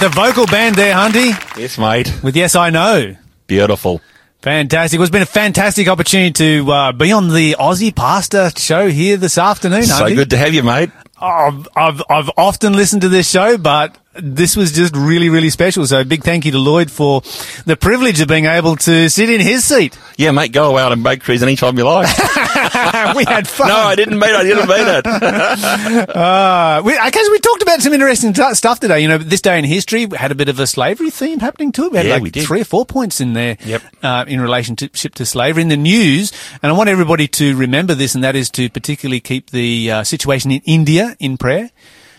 The Gaither vocal band there, Hunty, Yes, mate. with Yes I Know. Beautiful. Fantastic. Well, it's been a fantastic opportunity to uh, be on the Aussie Pastor show here this afternoon. So Hunty. good to have you, mate. Oh, I've I've often listened to this show, but this was just really really special. So big thank you to Lloyd for the privilege of being able to sit in his seat. Yeah, mate, go out and make trees anytime you like. we had fun. no, I didn't mean I didn't mean it. Uh, we, I guess we talked about some interesting t- stuff today. You know, this day in history we had a bit of a slavery theme happening to it. We had Yeah, like we did. three or four points in there Yep. uh, in relationship to slavery in the news. And I want everybody to remember this, and that is to particularly keep the uh, situation in India in prayer.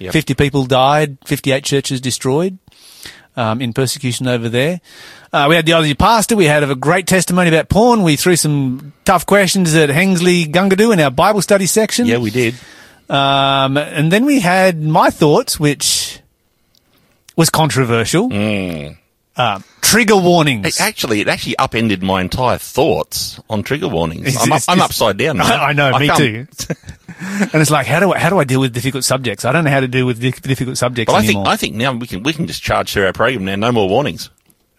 Yep. 50 people died, 58 churches destroyed. um, in persecution over there. Uh, we had the Aussie pastor. We had a great testimony about porn. We threw some tough questions at Hensley Gungadoo in our Bible study section. Yeah, we did. Um, and then we had my thoughts, which was controversial. Um, trigger warnings. It actually, it actually upended my entire thoughts on trigger warnings. It's- I'm, up, it's- I'm upside down. Now. I, I know, me too. and it's like, how do I how do I deal with difficult subjects? I don't know how to deal with di- difficult subjects But I think anymore. I think now we can we can just charge through our program now. No more warnings.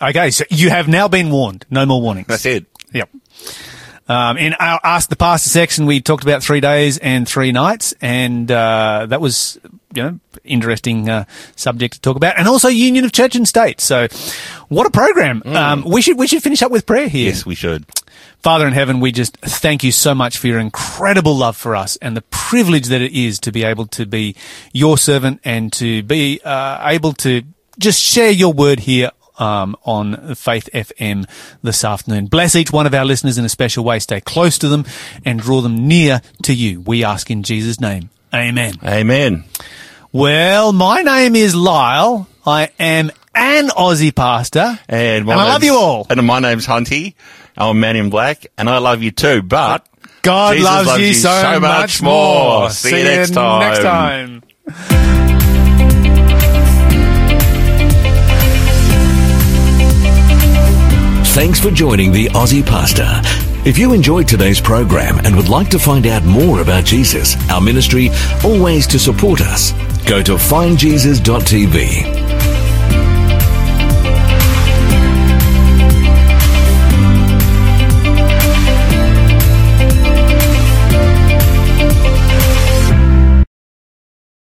okay, so you have now been warned. No more warnings. That's it. Yep. Um, in our Ask the Pastor section, we talked about three days and three nights, and uh, that was, you know, interesting uh, subject to talk about, and also Union of Church and State. So, what a program! Um, we should we should finish up with prayer here. Yes, we should. Father in heaven, we just thank you so much for your incredible love for us and the privilege that it is to be able to be your servant and to be uh, able to just share your word here um, on Faith FM this afternoon. Bless each one of our listeners in a special way. Stay close to them and draw them near to you. We ask in Jesus' name. Amen. Amen. Well, my name is Lyle. I am an Aussie pastor. And, And I love you all. And my name's Hunty. I'm a man in black, and I love you too. But God Jesus loves, you so, much more. See, you next time. Next time. Thanks for joining the Aussie Pastor. If you enjoyed today's program and would like to find out more about Jesus, our ministry, or ways to support us, go to findjesus.tv.